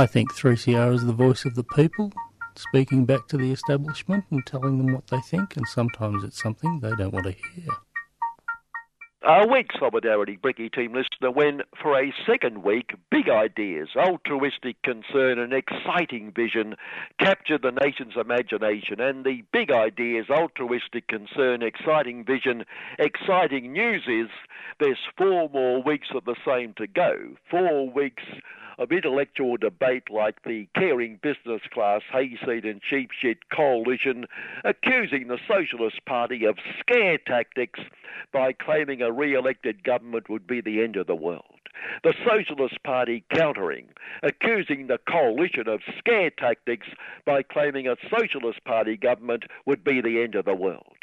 I think 3CR is the voice of the people, speaking back to the establishment and telling them what they think, and sometimes it's something they don't want to hear. A week Solidarity Bricky team listener when, for a second week, big ideas, altruistic concern, and exciting vision captured the nation's imagination. And the big ideas, altruistic concern, exciting vision, exciting news is there's four more weeks of the same to go. Four weeks of intellectual debate like the caring business class hayseed and cheap shit coalition accusing the Socialist Party of scare tactics by claiming a re-elected government would be the end of the world. The Socialist Party countering, accusing the coalition of scare tactics by claiming a Socialist Party government would be the end of the world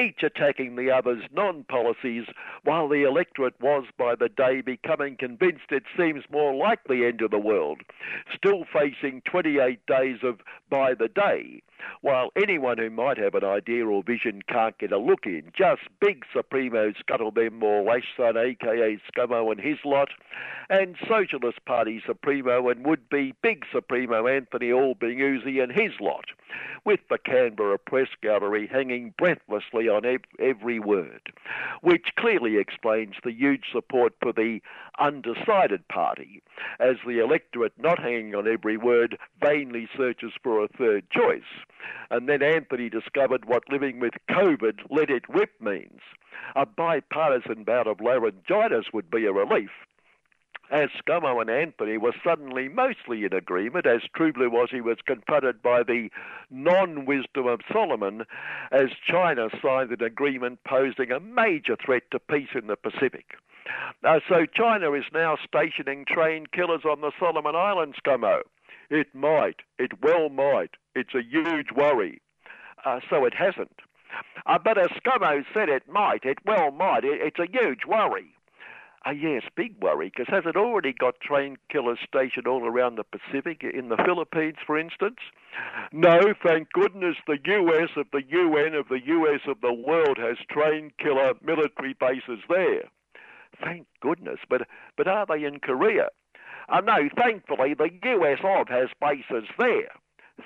each attacking the other's non policies, while the electorate was by the day becoming convinced it seems more like the end of the world, still facing 28 days of by the day, while anyone who might have an idea or vision can't get a look in. Just big Supremo scuttle them or Lash Son, aka Scummo and his lot, and Socialist Party Supremo and would be big Supremo Anthony Albanese and his lot, with the Canberra Press Gallery hanging breathlessly on ev- every word, which clearly explains the huge support for the undecided party, as the electorate, not hanging on every word, vainly searches for a third choice. And then Anthony discovered what living with COVID let it whip means. A bipartisan bout of laryngitis would be a relief. As Scummo and Anthony were suddenly mostly in agreement, as True Blue was he was confronted by the non-wisdom of Solomon, as China signed an agreement posing a major threat to peace in the Pacific. Uh, so China is now stationing trained killers on the Solomon Islands, Scummo. It might, it well might. It's a huge worry. Uh, so it hasn't. Uh, but as Scummo said, it might, it well might. It, it's a huge worry. Uh, yes, big worry, because has it already got train killers stationed all around the Pacific, in the Philippines, for instance? No, thank goodness the US of the UN of the US of the world has train killer military bases there. Thank goodness, but but are they in Korea? Uh, no, thankfully the US of has bases there.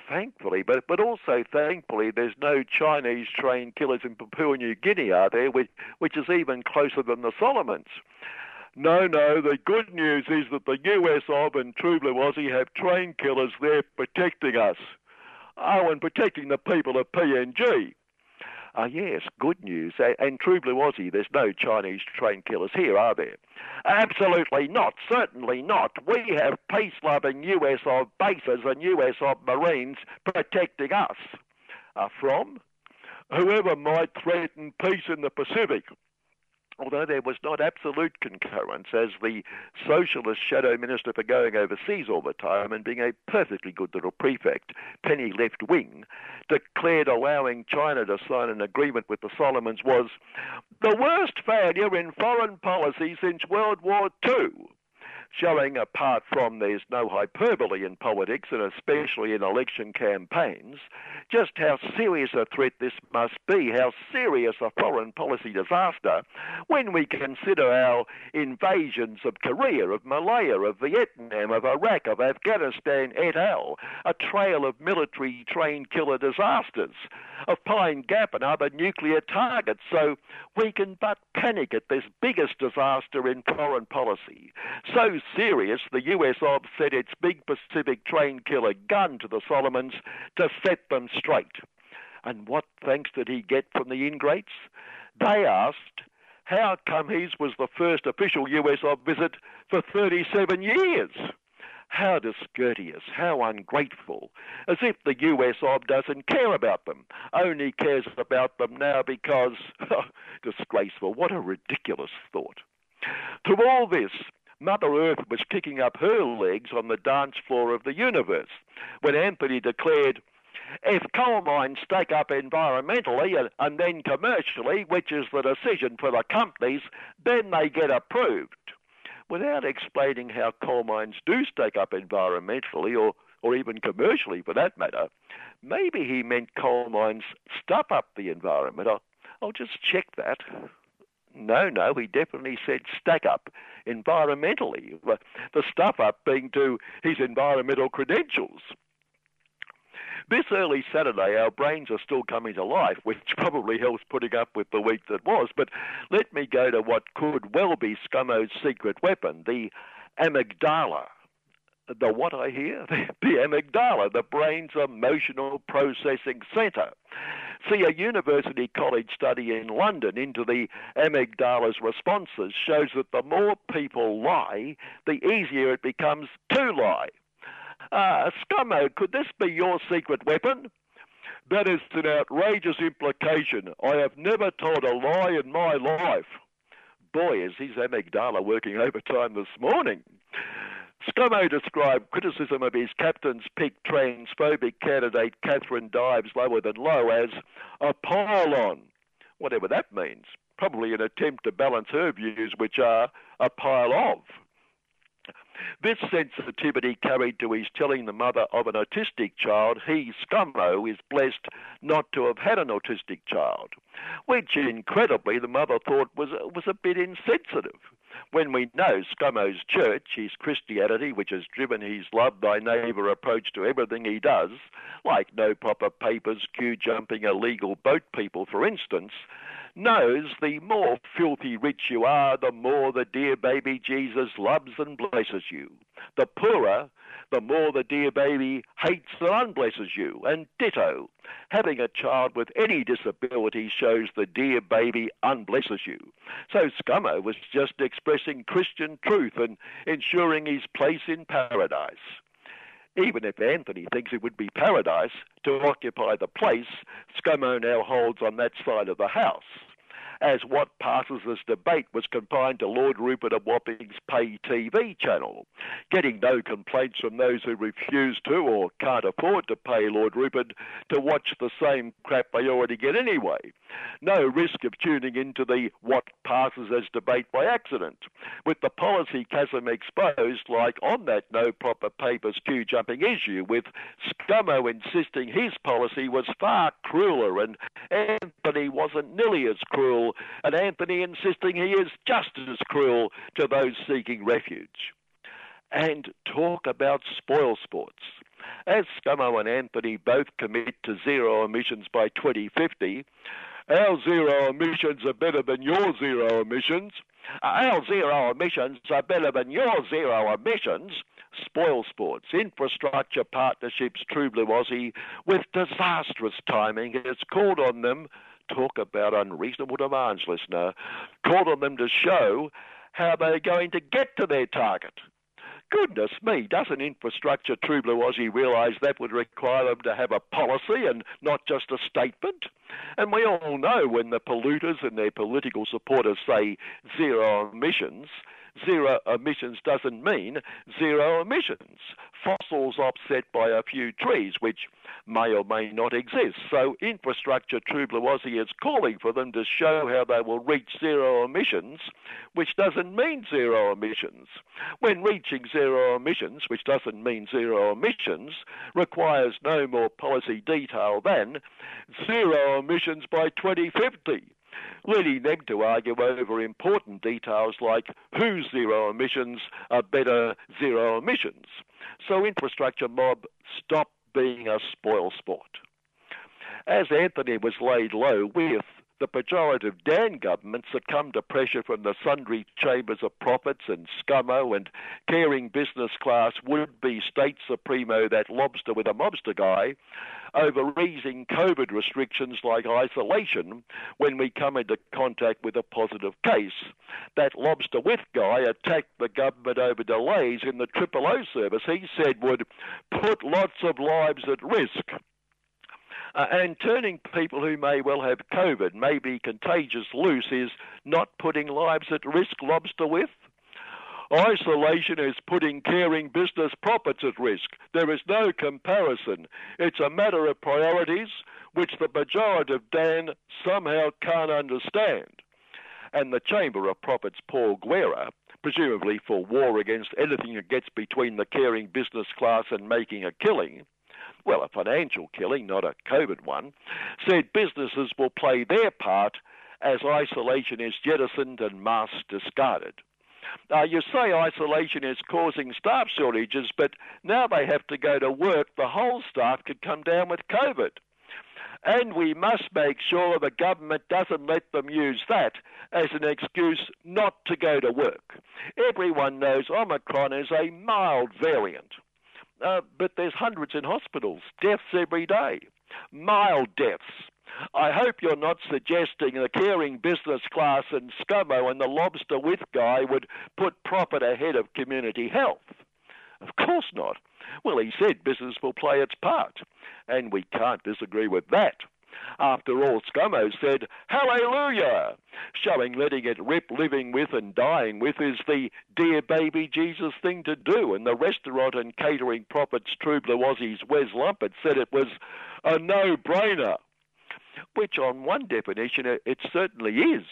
Thankfully, but but also thankfully, there's no Chinese trained killers in Papua New Guinea, are there? Which which is even closer than the Solomons. No, no, the good news is that the US of and True have trained killers there protecting us. Oh, and protecting the people of PNG. Ah, yes, good news. And True Blue Aussie, there's no Chinese train killers here, are there? Absolutely not. Certainly not. We have peace-loving US of bases and US of Marines protecting us. Uh, from? Whoever might threaten peace in the Pacific although there was not absolute concurrence, as the socialist shadow minister for going overseas all the time and being a perfectly good little prefect, penny left wing, declared allowing China to sign an agreement with the Solomons was the worst failure in foreign policy since World War II showing apart from there's no hyperbole in politics and especially in election campaigns, just how serious a threat this must be, how serious a foreign policy disaster when we consider our invasions of Korea, of Malaya, of Vietnam, of Iraq, of Afghanistan et al., a trail of military trained killer disasters, of Pine Gap and other nuclear targets. So we can but panic at this biggest disaster in foreign policy. So serious, the US Ob sent its big Pacific train killer gun to the Solomons to set them straight. And what thanks did he get from the ingrates? They asked, how come his was the first official US Ob visit for 37 years? How discourteous, how ungrateful, as if the US Ob doesn't care about them, only cares about them now because, oh, disgraceful, what a ridiculous thought. To all this, Mother Earth was kicking up her legs on the dance floor of the universe when Anthony declared, if coal mines stack up environmentally and, and then commercially, which is the decision for the companies, then they get approved. Without explaining how coal mines do stack up environmentally or, or even commercially for that matter, maybe he meant coal mines stuff up the environment. I'll, I'll just check that. No, no, he definitely said stack up environmentally. Uh, the stuff up being to his environmental credentials. This early Saturday, our brains are still coming to life, which probably helps putting up with the week that was. But let me go to what could well be Scummo's secret weapon, the amygdala the what I hear? The, amygdala, the brain's emotional processing centre. See, a University College study in London into the amygdala's responses shows that the more people lie, the easier it becomes to lie. Uh, Scummo, could this be your secret weapon? That is an outrageous implication. I have never told a lie in my life. Boy, is his amygdala working overtime this morning. Scummo described criticism of his captain's pick transphobic candidate Katherine Deves lower than low as a pile-on, whatever that means. Probably an attempt to balance her views, which are a pile of. This sensitivity carried to his telling the mother of an autistic child he, Scummo, is blessed not to have had an autistic child, which incredibly the mother thought was, was a bit insensitive when we know Scummo's church, his Christianity, which has driven his love thy neighbour approach to everything he does, like no proper papers, queue jumping, illegal boat people, for instance, knows the more filthy rich you are, the more the dear baby Jesus loves and blesses you. The poorer, the more the dear baby hates and unblesses you, and ditto. Having a child with any disability shows the dear baby unblesses you. So Scummo was just expressing Christian truth and ensuring his place in paradise. Even if Anthony thinks it would be paradise to occupy the place, Scummo now holds on that side of the house as what passes as debate was confined to Lord Rupert of Wapping's pay TV channel, getting no complaints from those who refuse to or can't afford to pay Lord Rupert to watch the same crap they already get anyway. No risk of tuning into the what passes as debate by accident. With the policy chasm exposed, like on that no proper papers queue jumping issue, with Scummo insisting his policy was far crueler and Anthony wasn't nearly as cruel and Anthony insisting he is just as cruel to those seeking refuge. And talk about spoil sports. As Scummo and Anthony both commit to zero emissions by 2050, our zero emissions are better than your zero emissions. Our zero emissions are better than your zero emissions. Spoil Sports, Infrastructure Partnerships True Blue Aussie, with disastrous timing, has called on them talk about unreasonable demands, listener. Called on them to show how they're going to get to their target. Goodness me, doesn't Infrastructure True Blue Aussie realise that would require them to have a policy and not just a statement? And we all know when the polluters and their political supporters say zero emissions, zero emissions doesn't mean zero emissions. Fossils offset by a few trees, which may or may not exist. So Infrastructure Blue is calling for them to show how they will reach zero emissions, which doesn't mean zero emissions. When reaching zero emissions, which doesn't mean zero emissions, requires no more policy detail than zero emissions by 2050 leading them to argue over important details like whose zero emissions are better zero emissions. So infrastructure mob, stop being a spoil sport. As Anthony was laid low with the pejorative Dan government succumbed to pressure from the sundry chambers of profits and scummo and caring business class would be state supremo, that lobster with a mobster guy, over easing COVID restrictions like isolation when we come into contact with a positive case. That lobster with guy attacked the government over delays in the Triple O service he said would put lots of lives at risk. Uh, and turning people who may well have COVID, may be contagious loose, is not putting lives at risk, lobster with. Isolation is putting caring business profits at risk. There is no comparison. It's a matter of priorities which the majority of Dan somehow can't understand. And the Chamber of Profits, Paul Guerra, presumably for war against anything that gets between the caring business class and making a killing, well, a financial killing, not a COVID one, said businesses will play their part as isolation is jettisoned and masks discarded. You say isolation is causing staff shortages, but now they have to go to work. The whole staff could come down with COVID. And we must make sure the government doesn't let them use that as an excuse not to go to work. Everyone knows Omicron is a mild variant, uh, but there's hundreds in hospitals, deaths every day, mild deaths. I hope you're not suggesting the caring business class and ScoMo and the lobster with guy would put profit ahead of community health. Of course not. Well, he said business will play its part, and we can't disagree with that. After all, ScoMo said, Hallelujah! Showing letting it rip living with and dying with is the dear baby Jesus thing to do, and the restaurant and catering prophets True Blue Aussies Wes Lambert said it was a no brainer which on one definition it certainly is.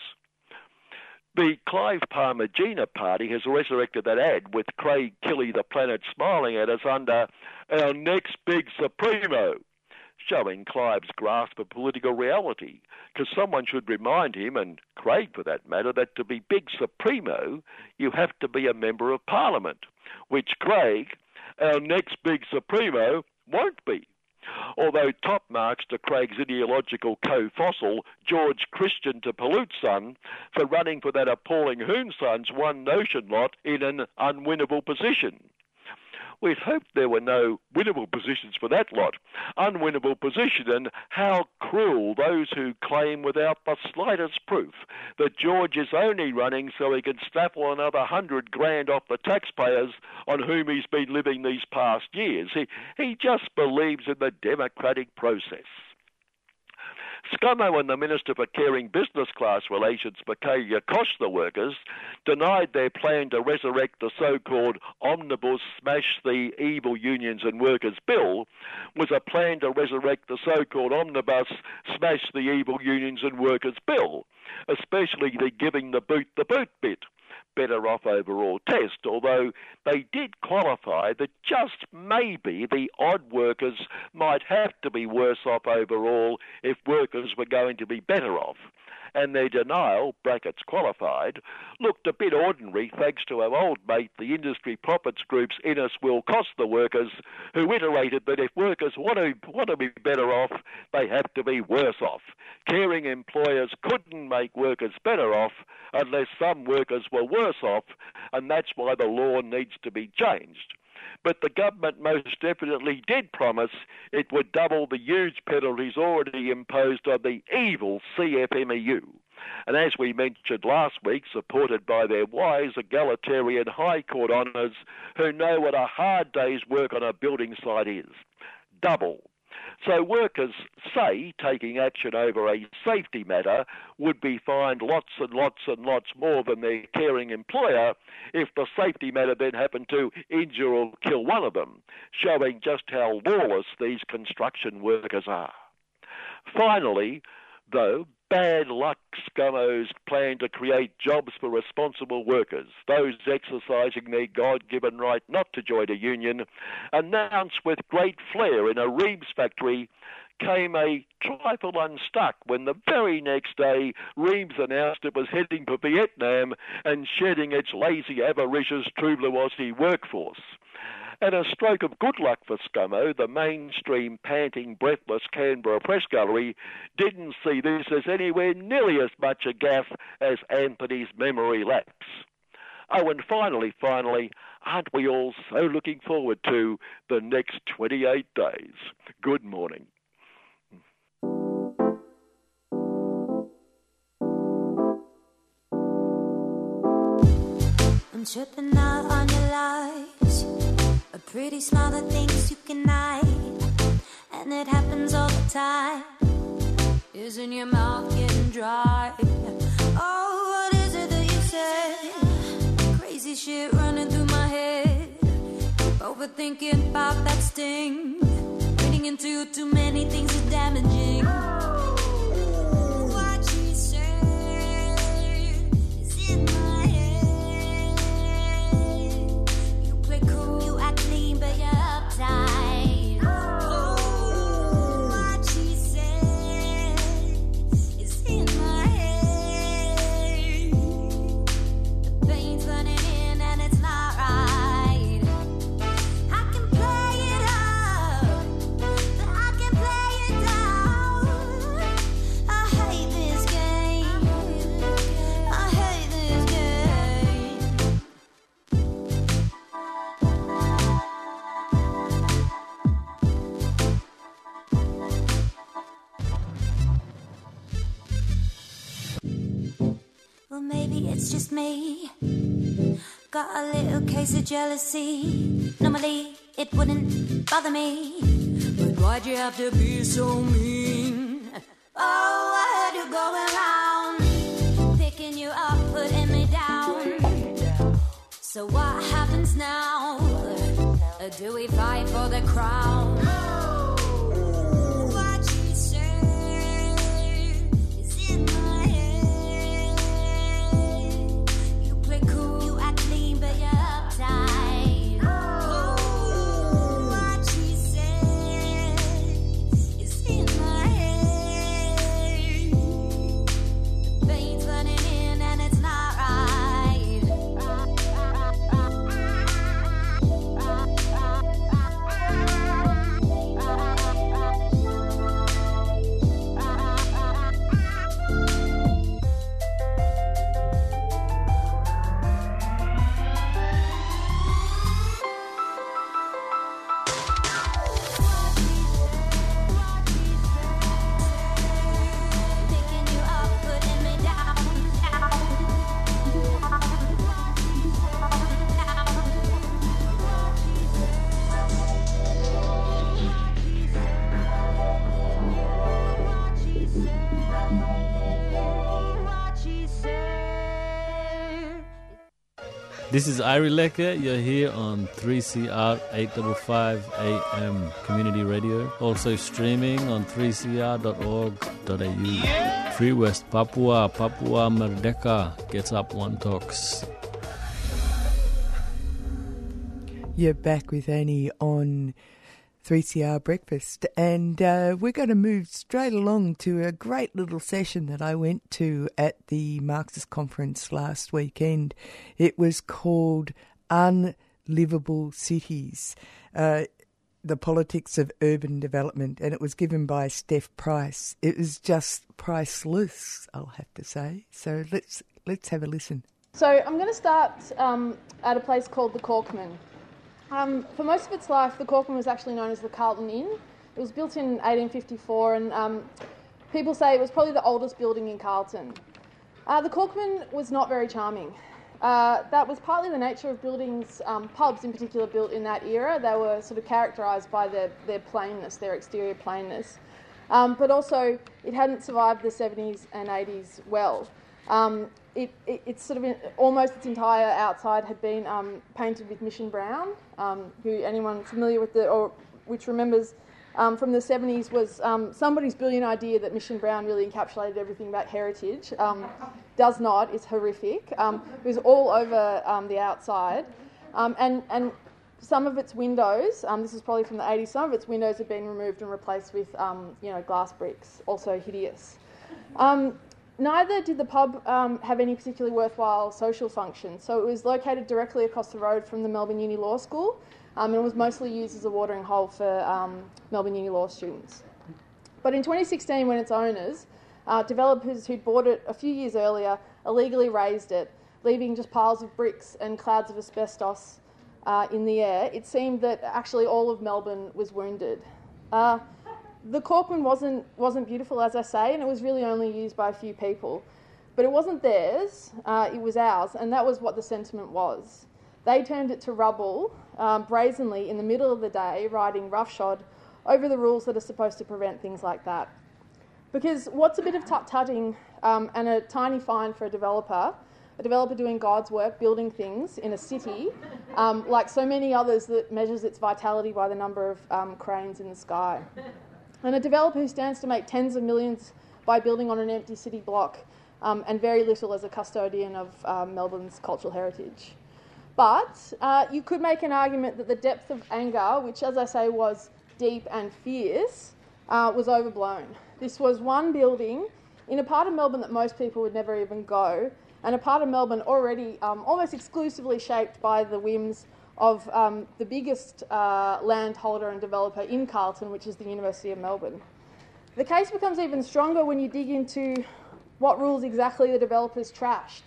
The Clive Palmer Gina party has resurrected that ad with Craig Killy the planet smiling at us under our next big Supremo, showing Clive's grasp of political reality. Because someone should remind him, and Craig for that matter, that to be big Supremo, you have to be a member of Parliament, which Craig, our next big Supremo, won't be although top marks to Craig's ideological co-fossil, George Christian to Pollute son, for running for that appalling Hoon Sons one notion lot in an unwinnable position. We'd hoped there were no winnable positions for that lot. Unwinnable position, and how cruel those who claim without the slightest proof that George is only running so he can snaffle another hundred grand off the taxpayers on whom he's been living these past years. He, he just believes in the democratic process. ScoMo and the Minister for Caring Business Class Relations, Koch, the workers, denied their plan to resurrect the so-called Omnibus Smash the Evil Unions and Workers Bill was a plan to resurrect the so-called Omnibus Smash the Evil Unions and Workers Bill, especially the giving the boot the boot bit better off overall test, although they did qualify that just maybe the odd workers might have to be worse off overall if workers were going to be better off and their denial, brackets qualified, looked a bit ordinary thanks to our old mate, the Industry Profits Group's Innes will cost the workers, who iterated that if workers want to, want to be better off, they have to be worse off. Caring employers couldn't make workers better off unless some workers were worse off, and that's why the law needs to be changed but the government most definitely did promise it would double the huge penalties already imposed on the evil CFMEU. And as we mentioned last week, supported by their wise egalitarian High Court honours who know what a hard day's work on a building site is. Double so workers say taking action over a safety matter would be fined lots and lots and lots more than their caring employer if the safety matter then happened to injure or kill one of them, showing just how lawless these construction workers are. Finally, though, bad luck ScoMo's plan to create jobs for responsible workers, those exercising their God given right not to join a union, announced with great flair in a Reeves factory came a trifle unstuck when the very next day Reeves announced it was heading for Vietnam and shedding its lazy, avaricious, blue workforce. And a stroke of good luck for ScoMo, the mainstream, panting, breathless Canberra Press Gallery didn't see this as anywhere nearly as much a gaffe as Anthony's memory lapse. Oh, and finally, finally, aren't we all so looking forward to the next 28 days? Good morning. I'm tripping out on. A pretty smile, the things you can hide. And it happens all the time. Isn't your mouth getting dry? Oh, what is it that you say? Crazy shit running through my head. Overthinking about that sting. Reading into too jealousy. Normally it wouldn't bother me. But why'd you have to be so mean? Oh, I heard you going around, picking you up, putting me down. So what happens now? Uh, Do we fight for the crown? This is Irie Lecker. You're here on 3CR 855 AM Community Radio. Also streaming on 3cr.org.au. Free West Papua, Papua Merdeka gets up one talks. You're back with Annie on 3CR Breakfast, and uh, we're going to move straight along to a great little session that I went to at the Marxist conference last weekend. It was called Unlivable Cities. Uh, the politics of urban development, and it was given by Steph Price. It was just priceless, I'll have to say. So let's let's have a listen. So I'm going to start um, at a place called the Corkman. Um, for most of its life, the Corkman was actually known as the Carlton Inn. It was built in 1854, and um, people say it was probably the oldest building in Carlton. Uh, the Corkman was not very charming. Uh, that was partly the nature of buildings, um, pubs in particular, built in that era. They were sort of characterised by their, their plainness, their exterior plainness. Um, but also, it hadn't survived the 70s and 80s well. Um, it, it, it's sort of almost its entire outside had been um, painted with Mission Brown, um, who anyone familiar with the or which remembers um, from the 70s was um, somebody's brilliant idea that Mission Brown really encapsulated everything about heritage. Does not. It's horrific. It was all over the outside, and and some of its windows. Um, this is probably from the 80s. Some of its windows have been removed and replaced with um, you know glass bricks. Also hideous. Um, Neither did the pub um, have any particularly worthwhile social function. So it was located directly across the road from the Melbourne Uni Law School um, and was mostly used as a watering hole for um, Melbourne Uni Law students. But in 2016, when its owners, uh, developers who'd bought it a few years earlier, illegally razed it, leaving just piles of bricks and clouds of asbestos uh, in the air, it seemed that actually all of Melbourne was wounded. Uh, the Corkman wasn't wasn't beautiful, as I say, and it was really only used by a few people. But it wasn't theirs; uh, it was ours, and that was what the sentiment was. They turned it to rubble um, brazenly in the middle of the day, riding roughshod over the rules that are supposed to prevent things like that. Because what's a bit of tut-tutting um, and a tiny fine for a developer? A developer doing God's work, building things in a city, um, like so many others that measures its vitality by the number of um, cranes in the sky and a developer who stands to make tens of millions by building on an empty city block um, and very little as a custodian of um, Melbourne's cultural heritage. But uh, you could make an argument that the depth of anger, which, as I say, was deep and fierce, uh, was overblown. This was one building in a part of Melbourne that most people would never even go, and a part of Melbourne already um, almost exclusively shaped by the whims of um, the biggest uh, landholder and developer in Carlton, which is the University of Melbourne. The case becomes even stronger when you dig into what rules exactly the developers trashed.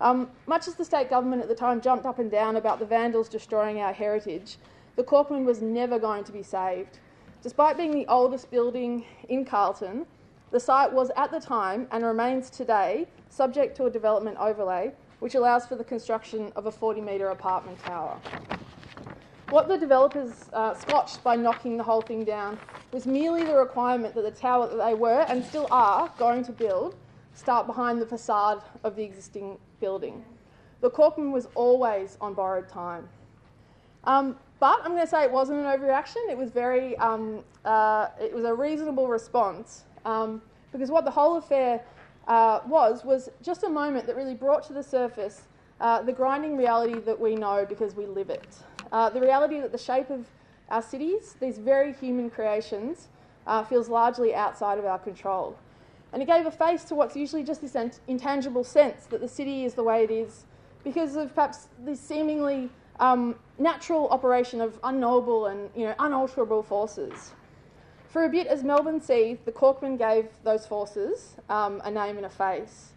Um, much as the state government at the time jumped up and down about the vandals destroying our heritage, the Corkman was never going to be saved. Despite being the oldest building in Carlton, the site was at the time and remains today subject to a development overlay, which allows for the construction of a 40 metre apartment tower. What the developers uh, scotched by knocking the whole thing down was merely the requirement that the tower that they were and still are going to build start behind the facade of the existing building. The Corkman was always on borrowed time. Um, but I'm going to say it wasn't an overreaction. It was very, um, uh, it was a reasonable response um, because what the whole affair uh, was was just a moment that really brought to the surface uh, the grinding reality that we know because we live it. Uh, the reality that the shape of our cities, these very human creations, uh, feels largely outside of our control. And it gave a face to what's usually just this intangible sense that the city is the way it is because of perhaps this seemingly um, natural operation of unknowable and you know, unalterable forces. For a bit, as Melbourne seethed, the Corkman gave those forces um, a name and a face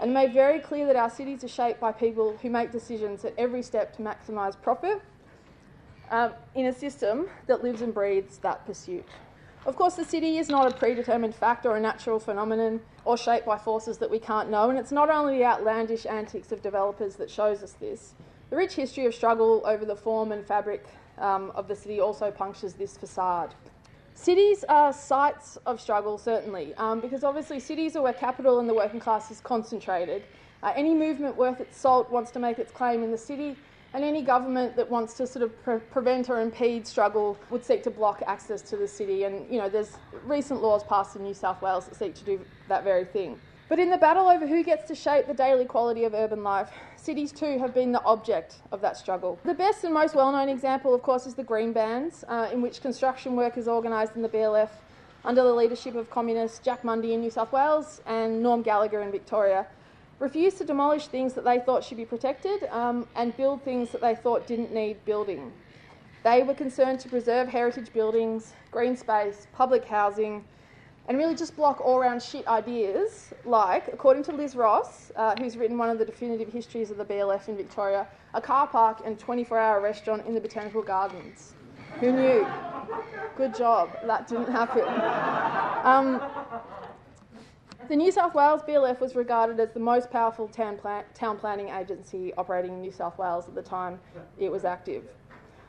and made very clear that our cities are shaped by people who make decisions at every step to maximise profit um, in a system that lives and breathes that pursuit. Of course, the city is not a predetermined fact or a natural phenomenon or shaped by forces that we can't know, and it's not only the outlandish antics of developers that shows us this. The rich history of struggle over the form and fabric um, of the city also punctures this facade. Cities are sites of struggle, certainly, um, because obviously cities are where capital and the working class is concentrated. Uh, any movement worth its salt wants to make its claim in the city, and any government that wants to sort of pre- prevent or impede struggle would seek to block access to the city. And you know, there's recent laws passed in New South Wales that seek to do that very thing. But in the battle over who gets to shape the daily quality of urban life, cities too have been the object of that struggle. The best and most well known example, of course, is the Green Bans, uh, in which construction workers organised in the BLF under the leadership of communists Jack Mundey in New South Wales and Norm Gallagher in Victoria, refused to demolish things that they thought should be protected um, and build things that they thought didn't need building. They were concerned to preserve heritage buildings, green space, public housing, and really just block all round shit ideas like, according to Liz Ross, uh, who's written one of the definitive histories of the BLF in Victoria, a car park and 24 hour restaurant in the Botanical Gardens. Who knew? Good job. That didn't happen. Um, the New South Wales BLF was regarded as the most powerful town, plan- town planning agency operating in New South Wales at the time it was active.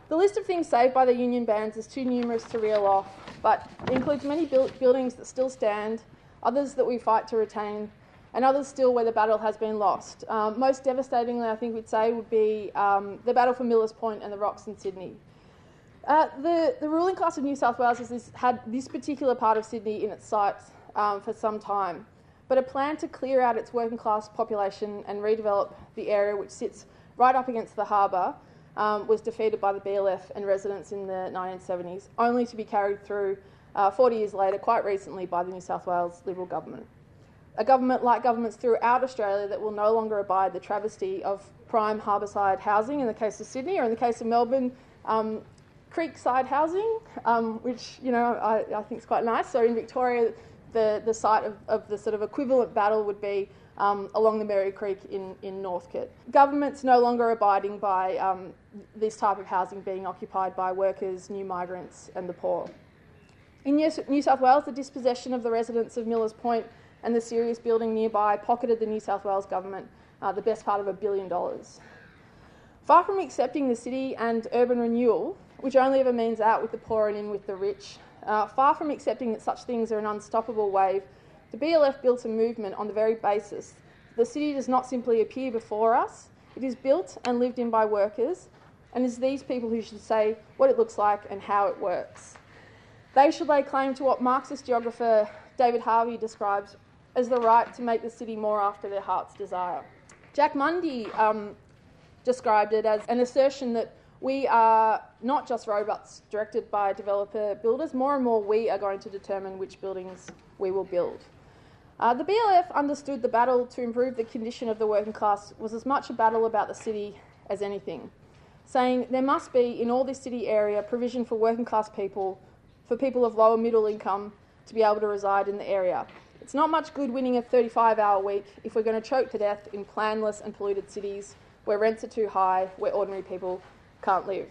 The list of things saved by the union bans is too numerous to reel off, but includes many buildings that still stand, others that we fight to retain, and others still where the battle has been lost. Um, most devastatingly, I think we'd say, would be um, the battle for Millers Point and the rocks in Sydney. Uh, the, the ruling class of New South Wales has this, had this particular part of Sydney in its sights um, for some time, but a plan to clear out its working class population and redevelop the area which sits right up against the harbour um, was defeated by the BLF and residents in the 1970s, only to be carried through uh, 40 years later, quite recently, by the New South Wales Liberal government. A government like governments throughout Australia that will no longer abide the travesty of prime harbourside housing in the case of Sydney, or in the case of Melbourne, um, creekside housing, um, which you know I, I think is quite nice. So in Victoria, the, the site of, of the sort of equivalent battle would be um, along the Merri Creek in, in Northcote. Government's no longer abiding by um, this type of housing being occupied by workers, new migrants, and the poor. In New South Wales, the dispossession of the residents of Millers Point and the Sirius building nearby pocketed the New South Wales government uh, the best part of a billion dollars. Far from accepting the city and urban renewal, which only ever means out with the poor and in with the rich, uh, far from accepting that such things are an unstoppable wave the BLF built a movement on the very basis the city does not simply appear before us, it is built and lived in by workers, and it's these people who should say what it looks like and how it works. They should lay claim to what Marxist geographer David Harvey describes as the right to make the city more after their heart's desire. Jack Mundey um, described it as an assertion that we are not just robots directed by developer builders, more and more we are going to determine which buildings we will build. Uh, the BLF understood the battle to improve the condition of the working class was as much a battle about the city as anything, saying there must be in all this city area provision for working class people, for people of lower middle income to be able to reside in the area. It's not much good winning a 35 hour week if we're going to choke to death in planless and polluted cities where rents are too high, where ordinary people can't live.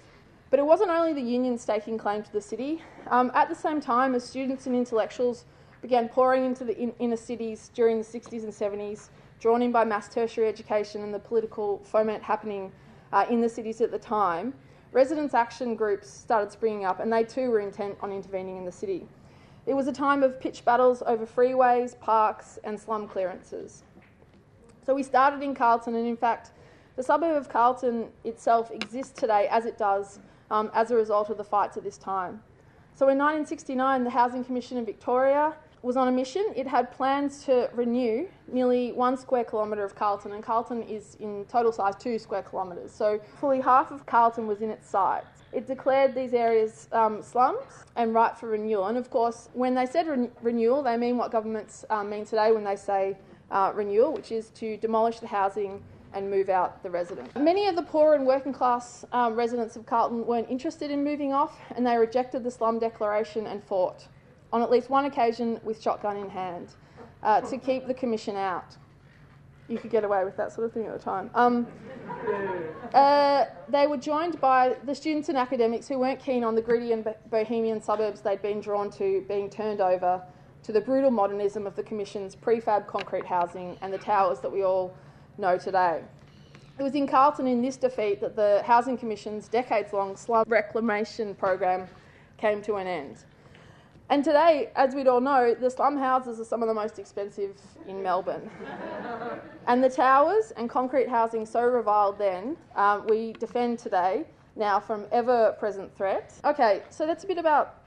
But it wasn't only the union staking claim to the city. Um, at the same time as students and intellectuals began pouring into the in- inner cities during the 60s and 70s, drawn in by mass tertiary education and the political foment happening uh, in the cities at the time, residents' action groups started springing up and they too were intent on intervening in the city. It was a time of pitched battles over freeways, parks, and slum clearances. So we started in Carlton, and in fact, the suburb of Carlton itself exists today as it does um, as a result of the fights at this time. So in 1969, the Housing Commission in Victoria was on a mission. It had plans to renew nearly one square kilometre of Carlton, and Carlton is in total size two square kilometres. So fully half of Carlton was in its sights. It declared these areas um, slums and ripe for renewal. And of course, when they said re- renewal, they mean what governments um, mean today when they say uh, renewal, which is to demolish the housing and move out the residents. Many of the poor and working class um, residents of Carlton weren't interested in moving off and they rejected the slum declaration and fought, on at least one occasion with shotgun in hand, uh, to keep the commission out. You could get away with that sort of thing at the time. Um, uh, they were joined by the students and academics who weren't keen on the gritty and bohemian suburbs they'd been drawn to being turned over to the brutal modernism of the Commission's prefab concrete housing and the towers that we all know today. It was in Carlton in this defeat that the Housing Commission's decades long slum reclamation program came to an end. And today, as we'd all know, the slum houses are some of the most expensive in Melbourne. and the towers and concrete housing so reviled then, um, we defend today now from ever present threat. Okay, so that's a bit about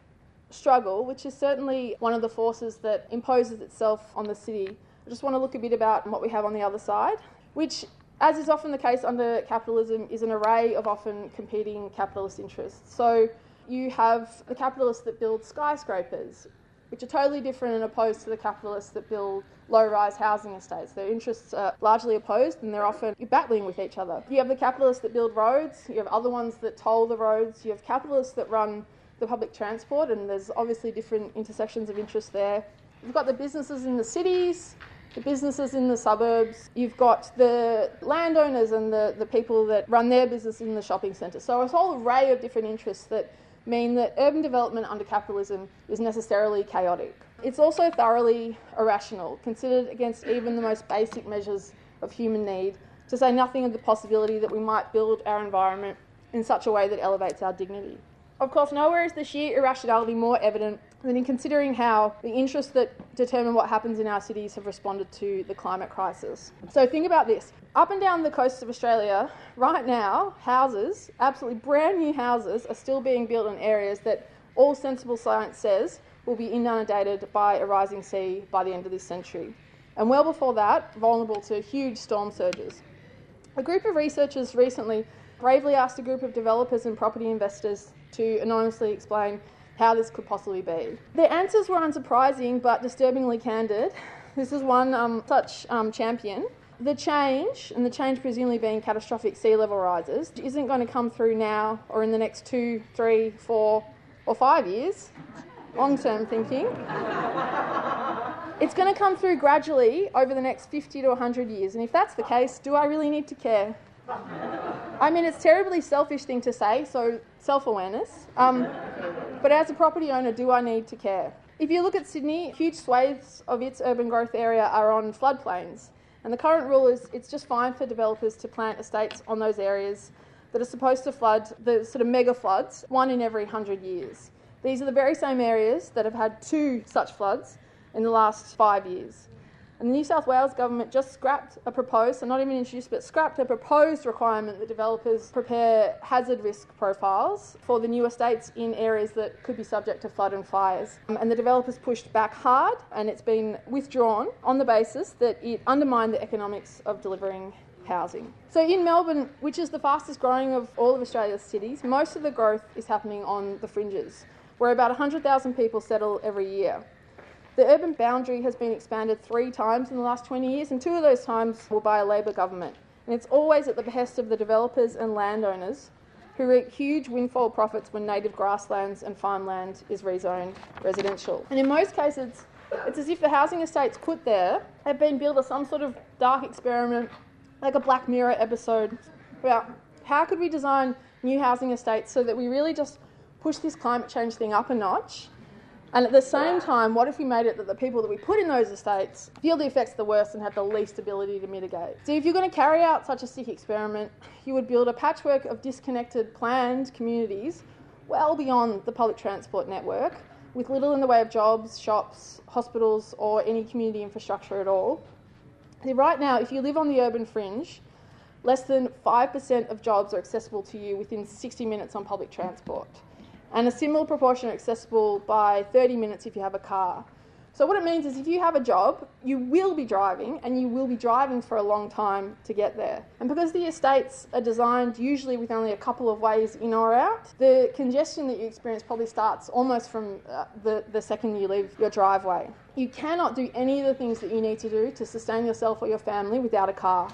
struggle, which is certainly one of the forces that imposes itself on the city. I just want to look a bit about what we have on the other side, which, as is often the case under capitalism, is an array of often competing capitalist interests. So you have the capitalists that build skyscrapers, which are totally different and opposed to the capitalists that build low rise housing estates. Their interests are largely opposed and they're often battling with each other. You have the capitalists that build roads, you have other ones that toll the roads, you have capitalists that run the public transport, and there's obviously different intersections of interest there. You've got the businesses in the cities, the businesses in the suburbs, you've got the landowners and the, the people that run their business in the shopping centre. So, a whole array of different interests that mean that urban development under capitalism is necessarily chaotic. It's also thoroughly irrational, considered against even the most basic measures of human need, to say nothing of the possibility that we might build our environment in such a way that elevates our dignity. Of course, nowhere is the sheer irrationality more evident than in considering how the interests that determine what happens in our cities have responded to the climate crisis. So think about this. Up and down the coast of Australia, right now, houses, absolutely brand new houses, are still being built in areas that all sensible science says will be inundated by a rising sea by the end of this century. And well before that, vulnerable to huge storm surges. A group of researchers recently bravely asked a group of developers and property investors to anonymously explain how this could possibly be. Their answers were unsurprising but disturbingly candid. This is one um, such um, champion. The change, and the change presumably being catastrophic sea level rises, isn't going to come through now or in the next two, three, four, or five years. Long term thinking. It's going to come through gradually over the next 50 to 100 years. And if that's the case, do I really need to care? I mean, it's a terribly selfish thing to say, so self awareness. Um, but as a property owner, do I need to care? If you look at Sydney, huge swathes of its urban growth area are on floodplains. And the current rule is it's just fine for developers to plant estates on those areas that are supposed to flood the sort of mega floods, one in every 100 years. These are the very same areas that have had two such floods in the last five years. And the New South Wales government just scrapped a proposed, so not even introduced, but scrapped a proposed requirement that developers prepare hazard risk profiles for the new estates in areas that could be subject to flood and fires. Um, and the developers pushed back hard, and it's been withdrawn on the basis that it undermined the economics of delivering housing. So in Melbourne, which is the fastest growing of all of Australia's cities, most of the growth is happening on the fringes, where about 100,000 people settle every year. The urban boundary has been expanded three times in the last 20 years, and two of those times were by a Labor government. And it's always at the behest of the developers and landowners who reap huge windfall profits when native grasslands and farmland is rezoned residential. And in most cases, it's as if the housing estates put there have been built as some sort of dark experiment, like a Black Mirror episode, about how could we design new housing estates so that we really just push this climate change thing up a notch And at the same time, what if we made it that the people that we put in those estates feel the effects the worst and have the least ability to mitigate? So, if you're going to carry out such a sick experiment, you would build a patchwork of disconnected, planned communities well beyond the public transport network, with little in the way of jobs, shops, hospitals, or any community infrastructure at all. Right now, if you live on the urban fringe, less than 5% of jobs are accessible to you within 60 minutes on public transport and a similar proportion are accessible by 30 minutes if you have a car. So, what it means is if you have a job, you will be driving and you will be driving for a long time to get there. And because the estates are designed usually with only a couple of ways in or out, the congestion that you experience probably starts almost from uh, the, the second you leave your driveway. You cannot do any of the things that you need to do to sustain yourself or your family without a car.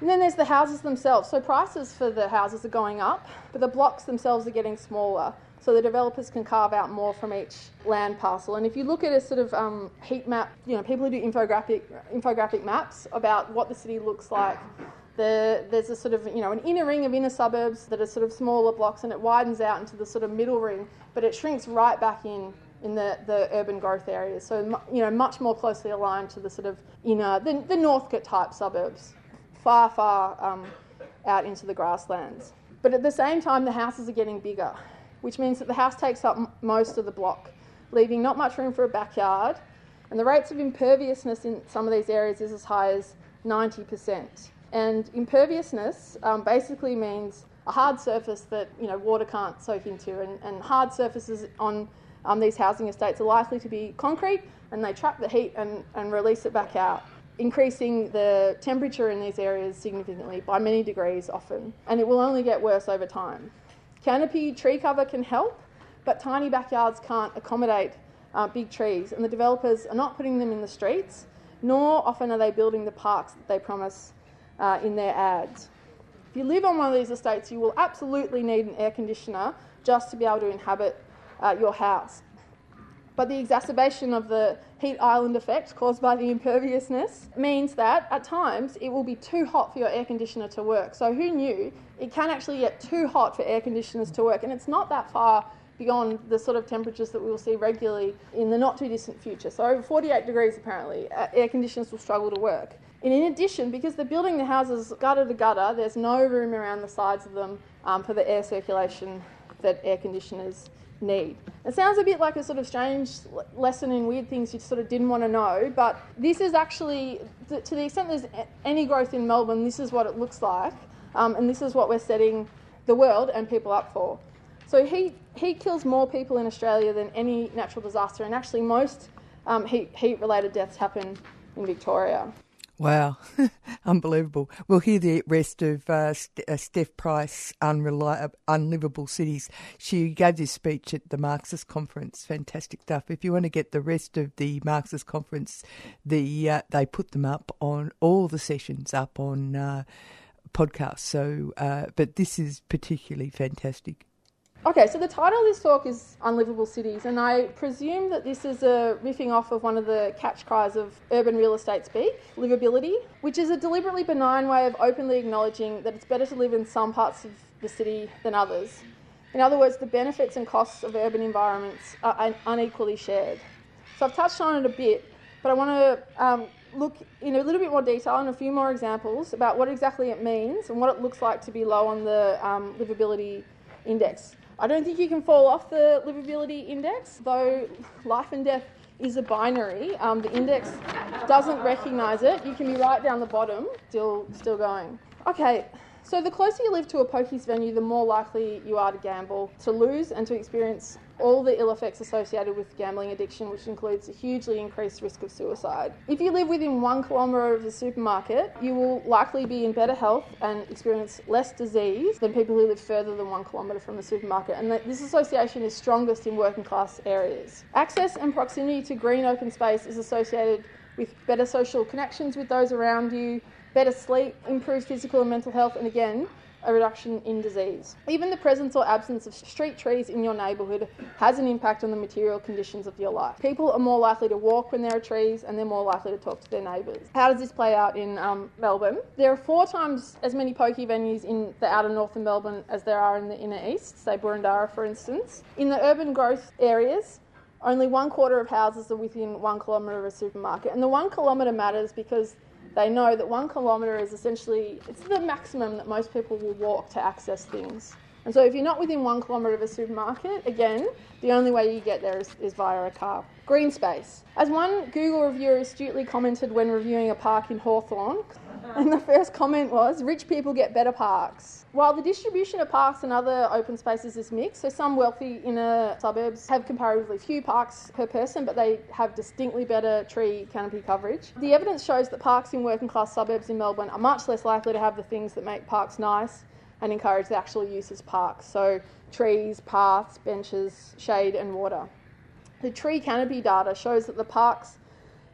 And then there's the houses themselves. So, prices for the houses are going up, but the blocks themselves are getting smaller so the developers can carve out more from each land parcel. And if you look at a sort of um, heat map, you know, people who do infographic infographic maps about what the city looks like. The, there's a sort of you know an inner ring of inner suburbs that are sort of smaller blocks, and it widens out into the sort of middle ring, but it shrinks right back in in the, the urban growth areas. So you know much more closely aligned to the sort of inner the, the Northcote type suburbs, far far um, out into the grasslands. But at the same time, the houses are getting bigger which means that the house takes up most of the block, leaving not much room for a backyard. And the rates of imperviousness in some of these areas is as high as 90%. And imperviousness um, basically means a hard surface that you know water can't soak into, and, and hard surfaces on um, these housing estates are likely to be concrete, and they trap the heat and, and release it back out, increasing the temperature in these areas significantly by many degrees often, and it will only get worse over time. Canopy tree cover can help, but tiny backyards can't accommodate uh, big trees, and the developers are not putting them in the streets, nor often are they building the parks that they promise uh, in their ads. If you live on one of these estates, you will absolutely need an air conditioner just to be able to inhabit uh, your house. But the exacerbation of the heat island effect caused by the imperviousness means that at times it will be too hot for your air conditioner to work. So, who knew it can actually get too hot for air conditioners to work? And it's not that far beyond the sort of temperatures that we will see regularly in the not too distant future. So, over 48 degrees apparently, uh, air conditioners will struggle to work. And in addition, because they're building the houses gutter to gutter, there's no room around the sides of them um, for the air circulation that air conditioners need. It sounds a bit like a sort of strange lesson in weird things you sort of didn't want to know, but this is actually, to the extent there's any growth in Melbourne, this is what it looks like, um, and this is what we're setting the world and people up for. So heat, heat kills more people in Australia than any natural disaster, and actually most um, heat, heat-related deaths happen in Victoria. Wow, unbelievable. We'll hear the rest of uh, St- uh, Steph Price, Unreliable, Unlivable Cities. She gave this speech at the Marxist conference. Fantastic stuff. If you want to get the rest of the Marxist conference, the uh, they put them up on all the sessions up on uh, podcast. So, uh, but this is particularly fantastic. Okay, so the title of this talk is Unlivable Cities, and I presume that this is a riffing off of one of the catch cries of urban real estate speak, livability, which is a deliberately benign way of openly acknowledging that it's better to live in some parts of the city than others. In other words, the benefits and costs of urban environments are unequally shared. So I've touched on it a bit, but I want to um, look in a little bit more detail and a few more examples about what exactly it means and what it looks like to be low on the um, livability index. I don't think you can fall off the livability index, though life and death is a binary. Um, the index doesn't recognise it. You can be right down the bottom, still, still going. Okay, so the closer you live to a pokies venue, the more likely you are to gamble, to lose, and to experience all the ill effects associated with gambling addiction, which includes a hugely increased risk of suicide. If you live within one kilometre of the supermarket, you will likely be in better health and experience less disease than people who live further than one kilometre from the supermarket. And this association is strongest in working class areas. Access and proximity to green open space is associated with better social connections with those around you, better sleep, improved physical and mental health, and again, a reduction in disease. Even the presence or absence of street trees in your neighbourhood has an impact on the material conditions of your life. People are more likely to walk when there are trees and they're more likely to talk to their neighbours. How does this play out in um, Melbourne? There are four times as many pokey venues in the outer north of Melbourne as there are in the inner east, say Boroondara for instance. In the urban growth areas, only one quarter of houses are within one kilometre of a supermarket. And the one kilometre matters because they know that one kilometre is essentially it's the maximum that most people will walk to access things. And so if you're not within one kilometre of a supermarket, again, the only way you get there is, is via a car. Green space. As one Google reviewer astutely commented when reviewing a park in Hawthorn, and the first comment was, rich people get better parks. While the distribution of parks and other open spaces is mixed, so some wealthy inner suburbs have comparatively few parks per person, but they have distinctly better tree canopy coverage. The evidence shows that parks in working class suburbs in Melbourne are much less likely to have the things that make parks nice and encourage the actual use as parks. So trees, paths, benches, shade, and water. The tree canopy data shows that the parks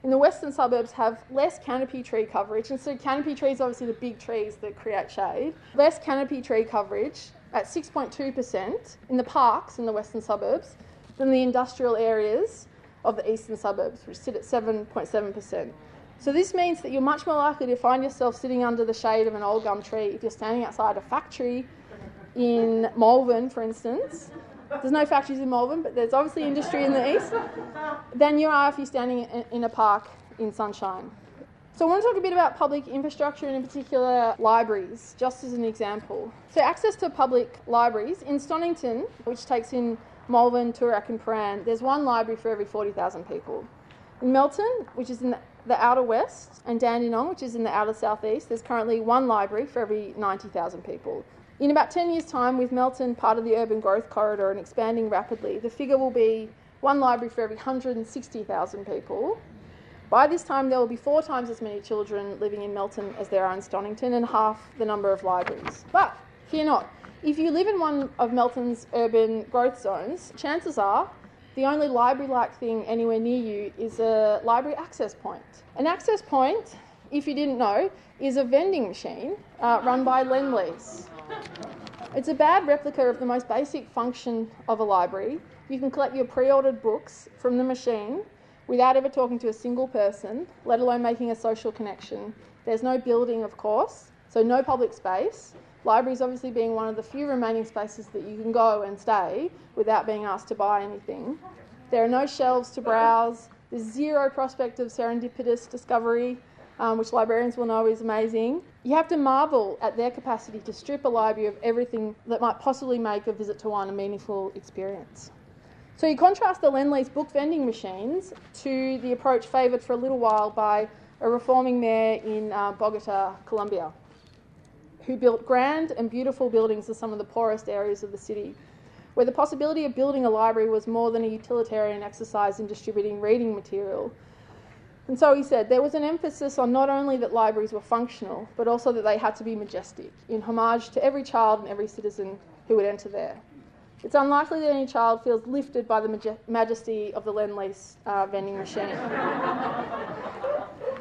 in the western suburbs have less canopy tree coverage, and so canopy trees obviously the big trees that create shade. Less canopy tree coverage at 6.2% in the parks in the western suburbs than the industrial areas of the eastern suburbs, which sit at 7.7%. So this means that you're much more likely to find yourself sitting under the shade of an old gum tree if you're standing outside a factory in Malvern, for instance. There's no factories in Melbourne, but there's obviously industry in the east. Than you are if you're standing in a park in sunshine. So I want to talk a bit about public infrastructure and in particular libraries, just as an example. So access to public libraries in Stonnington, which takes in Malvern, Toorak and Prahran, there's one library for every 40,000 people. In Melton, which is in the outer west, and Dandenong, which is in the outer southeast, there's currently one library for every 90,000 people. In about 10 years' time, with Melton part of the urban growth corridor and expanding rapidly, the figure will be one library for every 160,000 people. By this time, there will be four times as many children living in Melton as there are in Stonnington and half the number of libraries. But fear not, if you live in one of Melton's urban growth zones, chances are the only library like thing anywhere near you is a library access point. An access point, if you didn't know, is a vending machine uh, run by Lendlease. It's a bad replica of the most basic function of a library. You can collect your pre ordered books from the machine without ever talking to a single person, let alone making a social connection. There's no building, of course, so no public space. Libraries obviously being one of the few remaining spaces that you can go and stay without being asked to buy anything. There are no shelves to browse. There's zero prospect of serendipitous discovery, um, which librarians will know is amazing. You have to marvel at their capacity to strip a library of everything that might possibly make a visit to one a meaningful experience. So you contrast the Lendlease book vending machines to the approach favoured for a little while by a reforming mayor in uh, Bogota, Colombia who built grand and beautiful buildings in some of the poorest areas of the city, where the possibility of building a library was more than a utilitarian exercise in distributing reading material. And so he said there was an emphasis on not only that libraries were functional, but also that they had to be majestic, in homage to every child and every citizen who would enter there. It's unlikely that any child feels lifted by the majesty of the Lendlease uh, vending machine.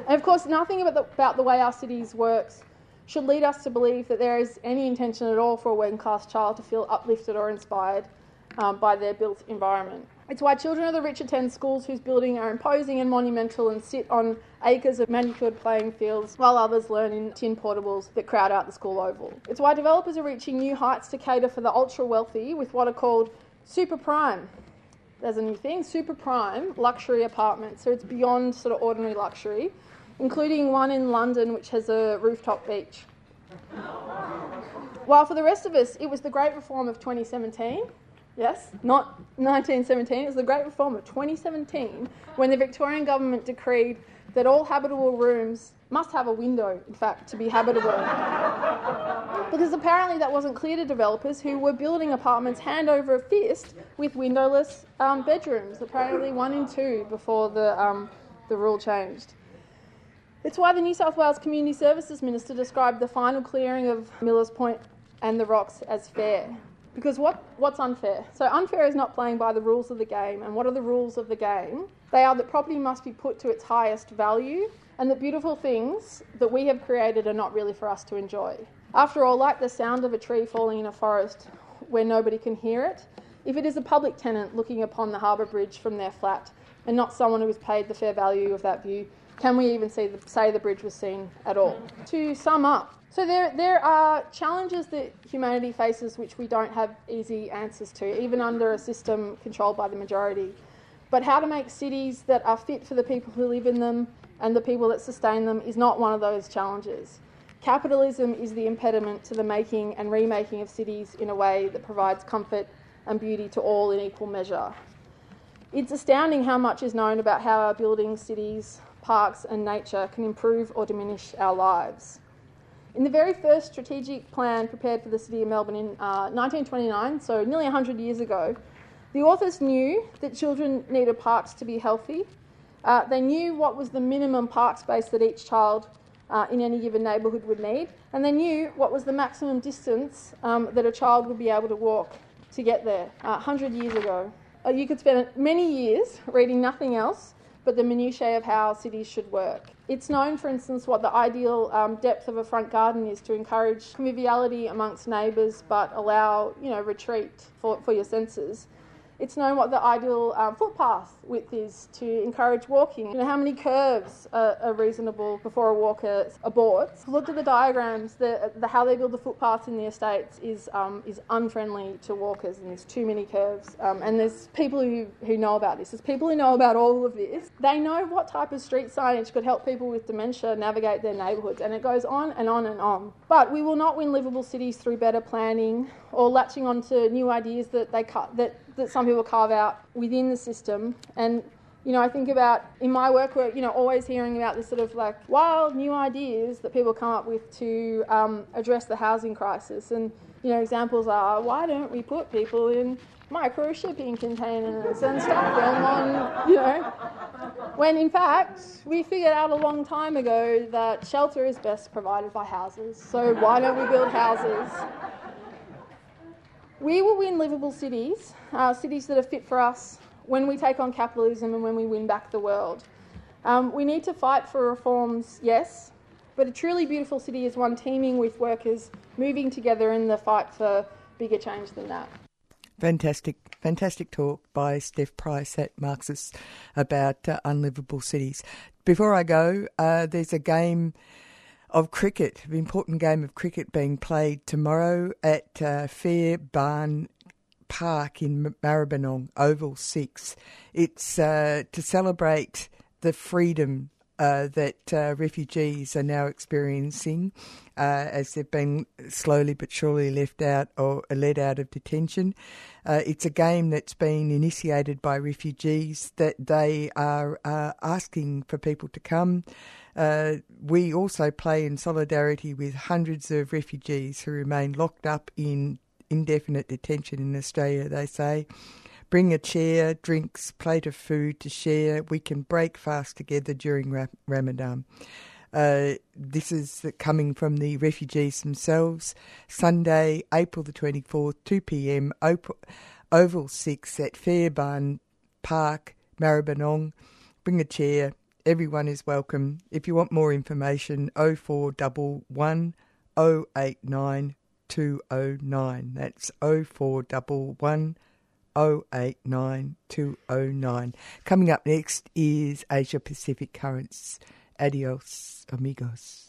and of course, nothing about the, about the way our cities works should lead us to believe that there is any intention at all for a working class child to feel uplifted or inspired um, by their built environment. It's why children of the rich attend schools whose buildings are imposing and monumental and sit on acres of manicured playing fields while others learn in tin portables that crowd out the school oval. It's why developers are reaching new heights to cater for the ultra wealthy with what are called super prime. There's a new thing, super prime luxury apartments. So it's beyond sort of ordinary luxury including one in London which has a rooftop beach. While for the rest of us, it was the Great Reform of 2017. Yes, not 1917, it was the Great Reform of 2017 when the Victorian government decreed that all habitable rooms must have a window, in fact, to be habitable. because apparently that wasn't clear to developers who were building apartments hand over fist with windowless um, bedrooms, apparently one in two before the, um, the rule changed. It's why the New South Wales Community Services Minister described the final clearing of Millers Point and the rocks as fair. Because what, what's unfair? So, unfair is not playing by the rules of the game. And what are the rules of the game? They are that property must be put to its highest value and that beautiful things that we have created are not really for us to enjoy. After all, like the sound of a tree falling in a forest where nobody can hear it, if it is a public tenant looking upon the harbour bridge from their flat and not someone who has paid the fair value of that view, can we even see the, say the bridge was seen at all? To sum up, so there, there are challenges that humanity faces which we don't have easy answers to, even under a system controlled by the majority. But how to make cities that are fit for the people who live in them and the people that sustain them is not one of those challenges. Capitalism is the impediment to the making and remaking of cities in a way that provides comfort and beauty to all in equal measure. It's astounding how much is known about how our buildings, cities, parks, and nature can improve or diminish our lives. In the very first strategic plan prepared for the City of Melbourne in uh, 1929, so nearly 100 years ago, the authors knew that children needed parks to be healthy. Uh, they knew what was the minimum park space that each child uh, in any given neighbourhood would need, and they knew what was the maximum distance um, that a child would be able to walk to get there 100 years ago. Uh, you could spend many years reading nothing else but the minutiae of how cities should work. It's known, for instance, what the ideal um, depth of a front garden is to encourage conviviality amongst neighbours but allow, you know, retreat for, for your senses. It's known what the ideal um, footpath width is to encourage walking. You know, how many curves are, are reasonable before a walker aborts. Look at the diagrams. The, the, how they build the footpaths in the estates is, um, is unfriendly to walkers and there's too many curves. Um, and there's people who, who know about this. There's people who know about all of this. They know what type of street signage could help people with dementia navigate their neighbourhoods. And it goes on and on and on. But we will not win livable cities through better planning or latching onto new ideas that they cut, that that some people carve out within the system. And you know, I think about in my work, we're you know always hearing about this sort of like wild new ideas that people come up with to um, address the housing crisis. And you know, examples are why don't we put people in micro shipping containers and stuff them on, you know, when in fact we figured out a long time ago that shelter is best provided by houses. So why don't we build houses? We will win livable cities, uh, cities that are fit for us when we take on capitalism and when we win back the world. Um, we need to fight for reforms, yes, but a truly beautiful city is one teeming with workers moving together in the fight for bigger change than that. Fantastic, fantastic talk by Steph Price at Marxist about uh, unlivable cities. Before I go, uh, there's a game of cricket, an important game of cricket being played tomorrow at uh, Fairbairn Park in Maribyrnong, Oval 6. It's uh, to celebrate the freedom uh, that uh, refugees are now experiencing uh, as they've been slowly but surely left out or led out of detention. Uh, it's a game that's been initiated by refugees that they are uh, asking for people to come. Uh, we also play in solidarity with hundreds of refugees who remain locked up in indefinite detention in Australia, they say. Bring a chair, drinks, plate of food to share. We can break fast together during Ramadan. Uh, this is coming from the refugees themselves. Sunday, April the 24th, 2 pm, Oval 6 at Fairbairn Park, Maribyrnong. Bring a chair. Everyone is welcome. If you want more information, 0411 089 209. That's 0411 089 209. Coming up next is Asia Pacific Currents. Adios, amigos.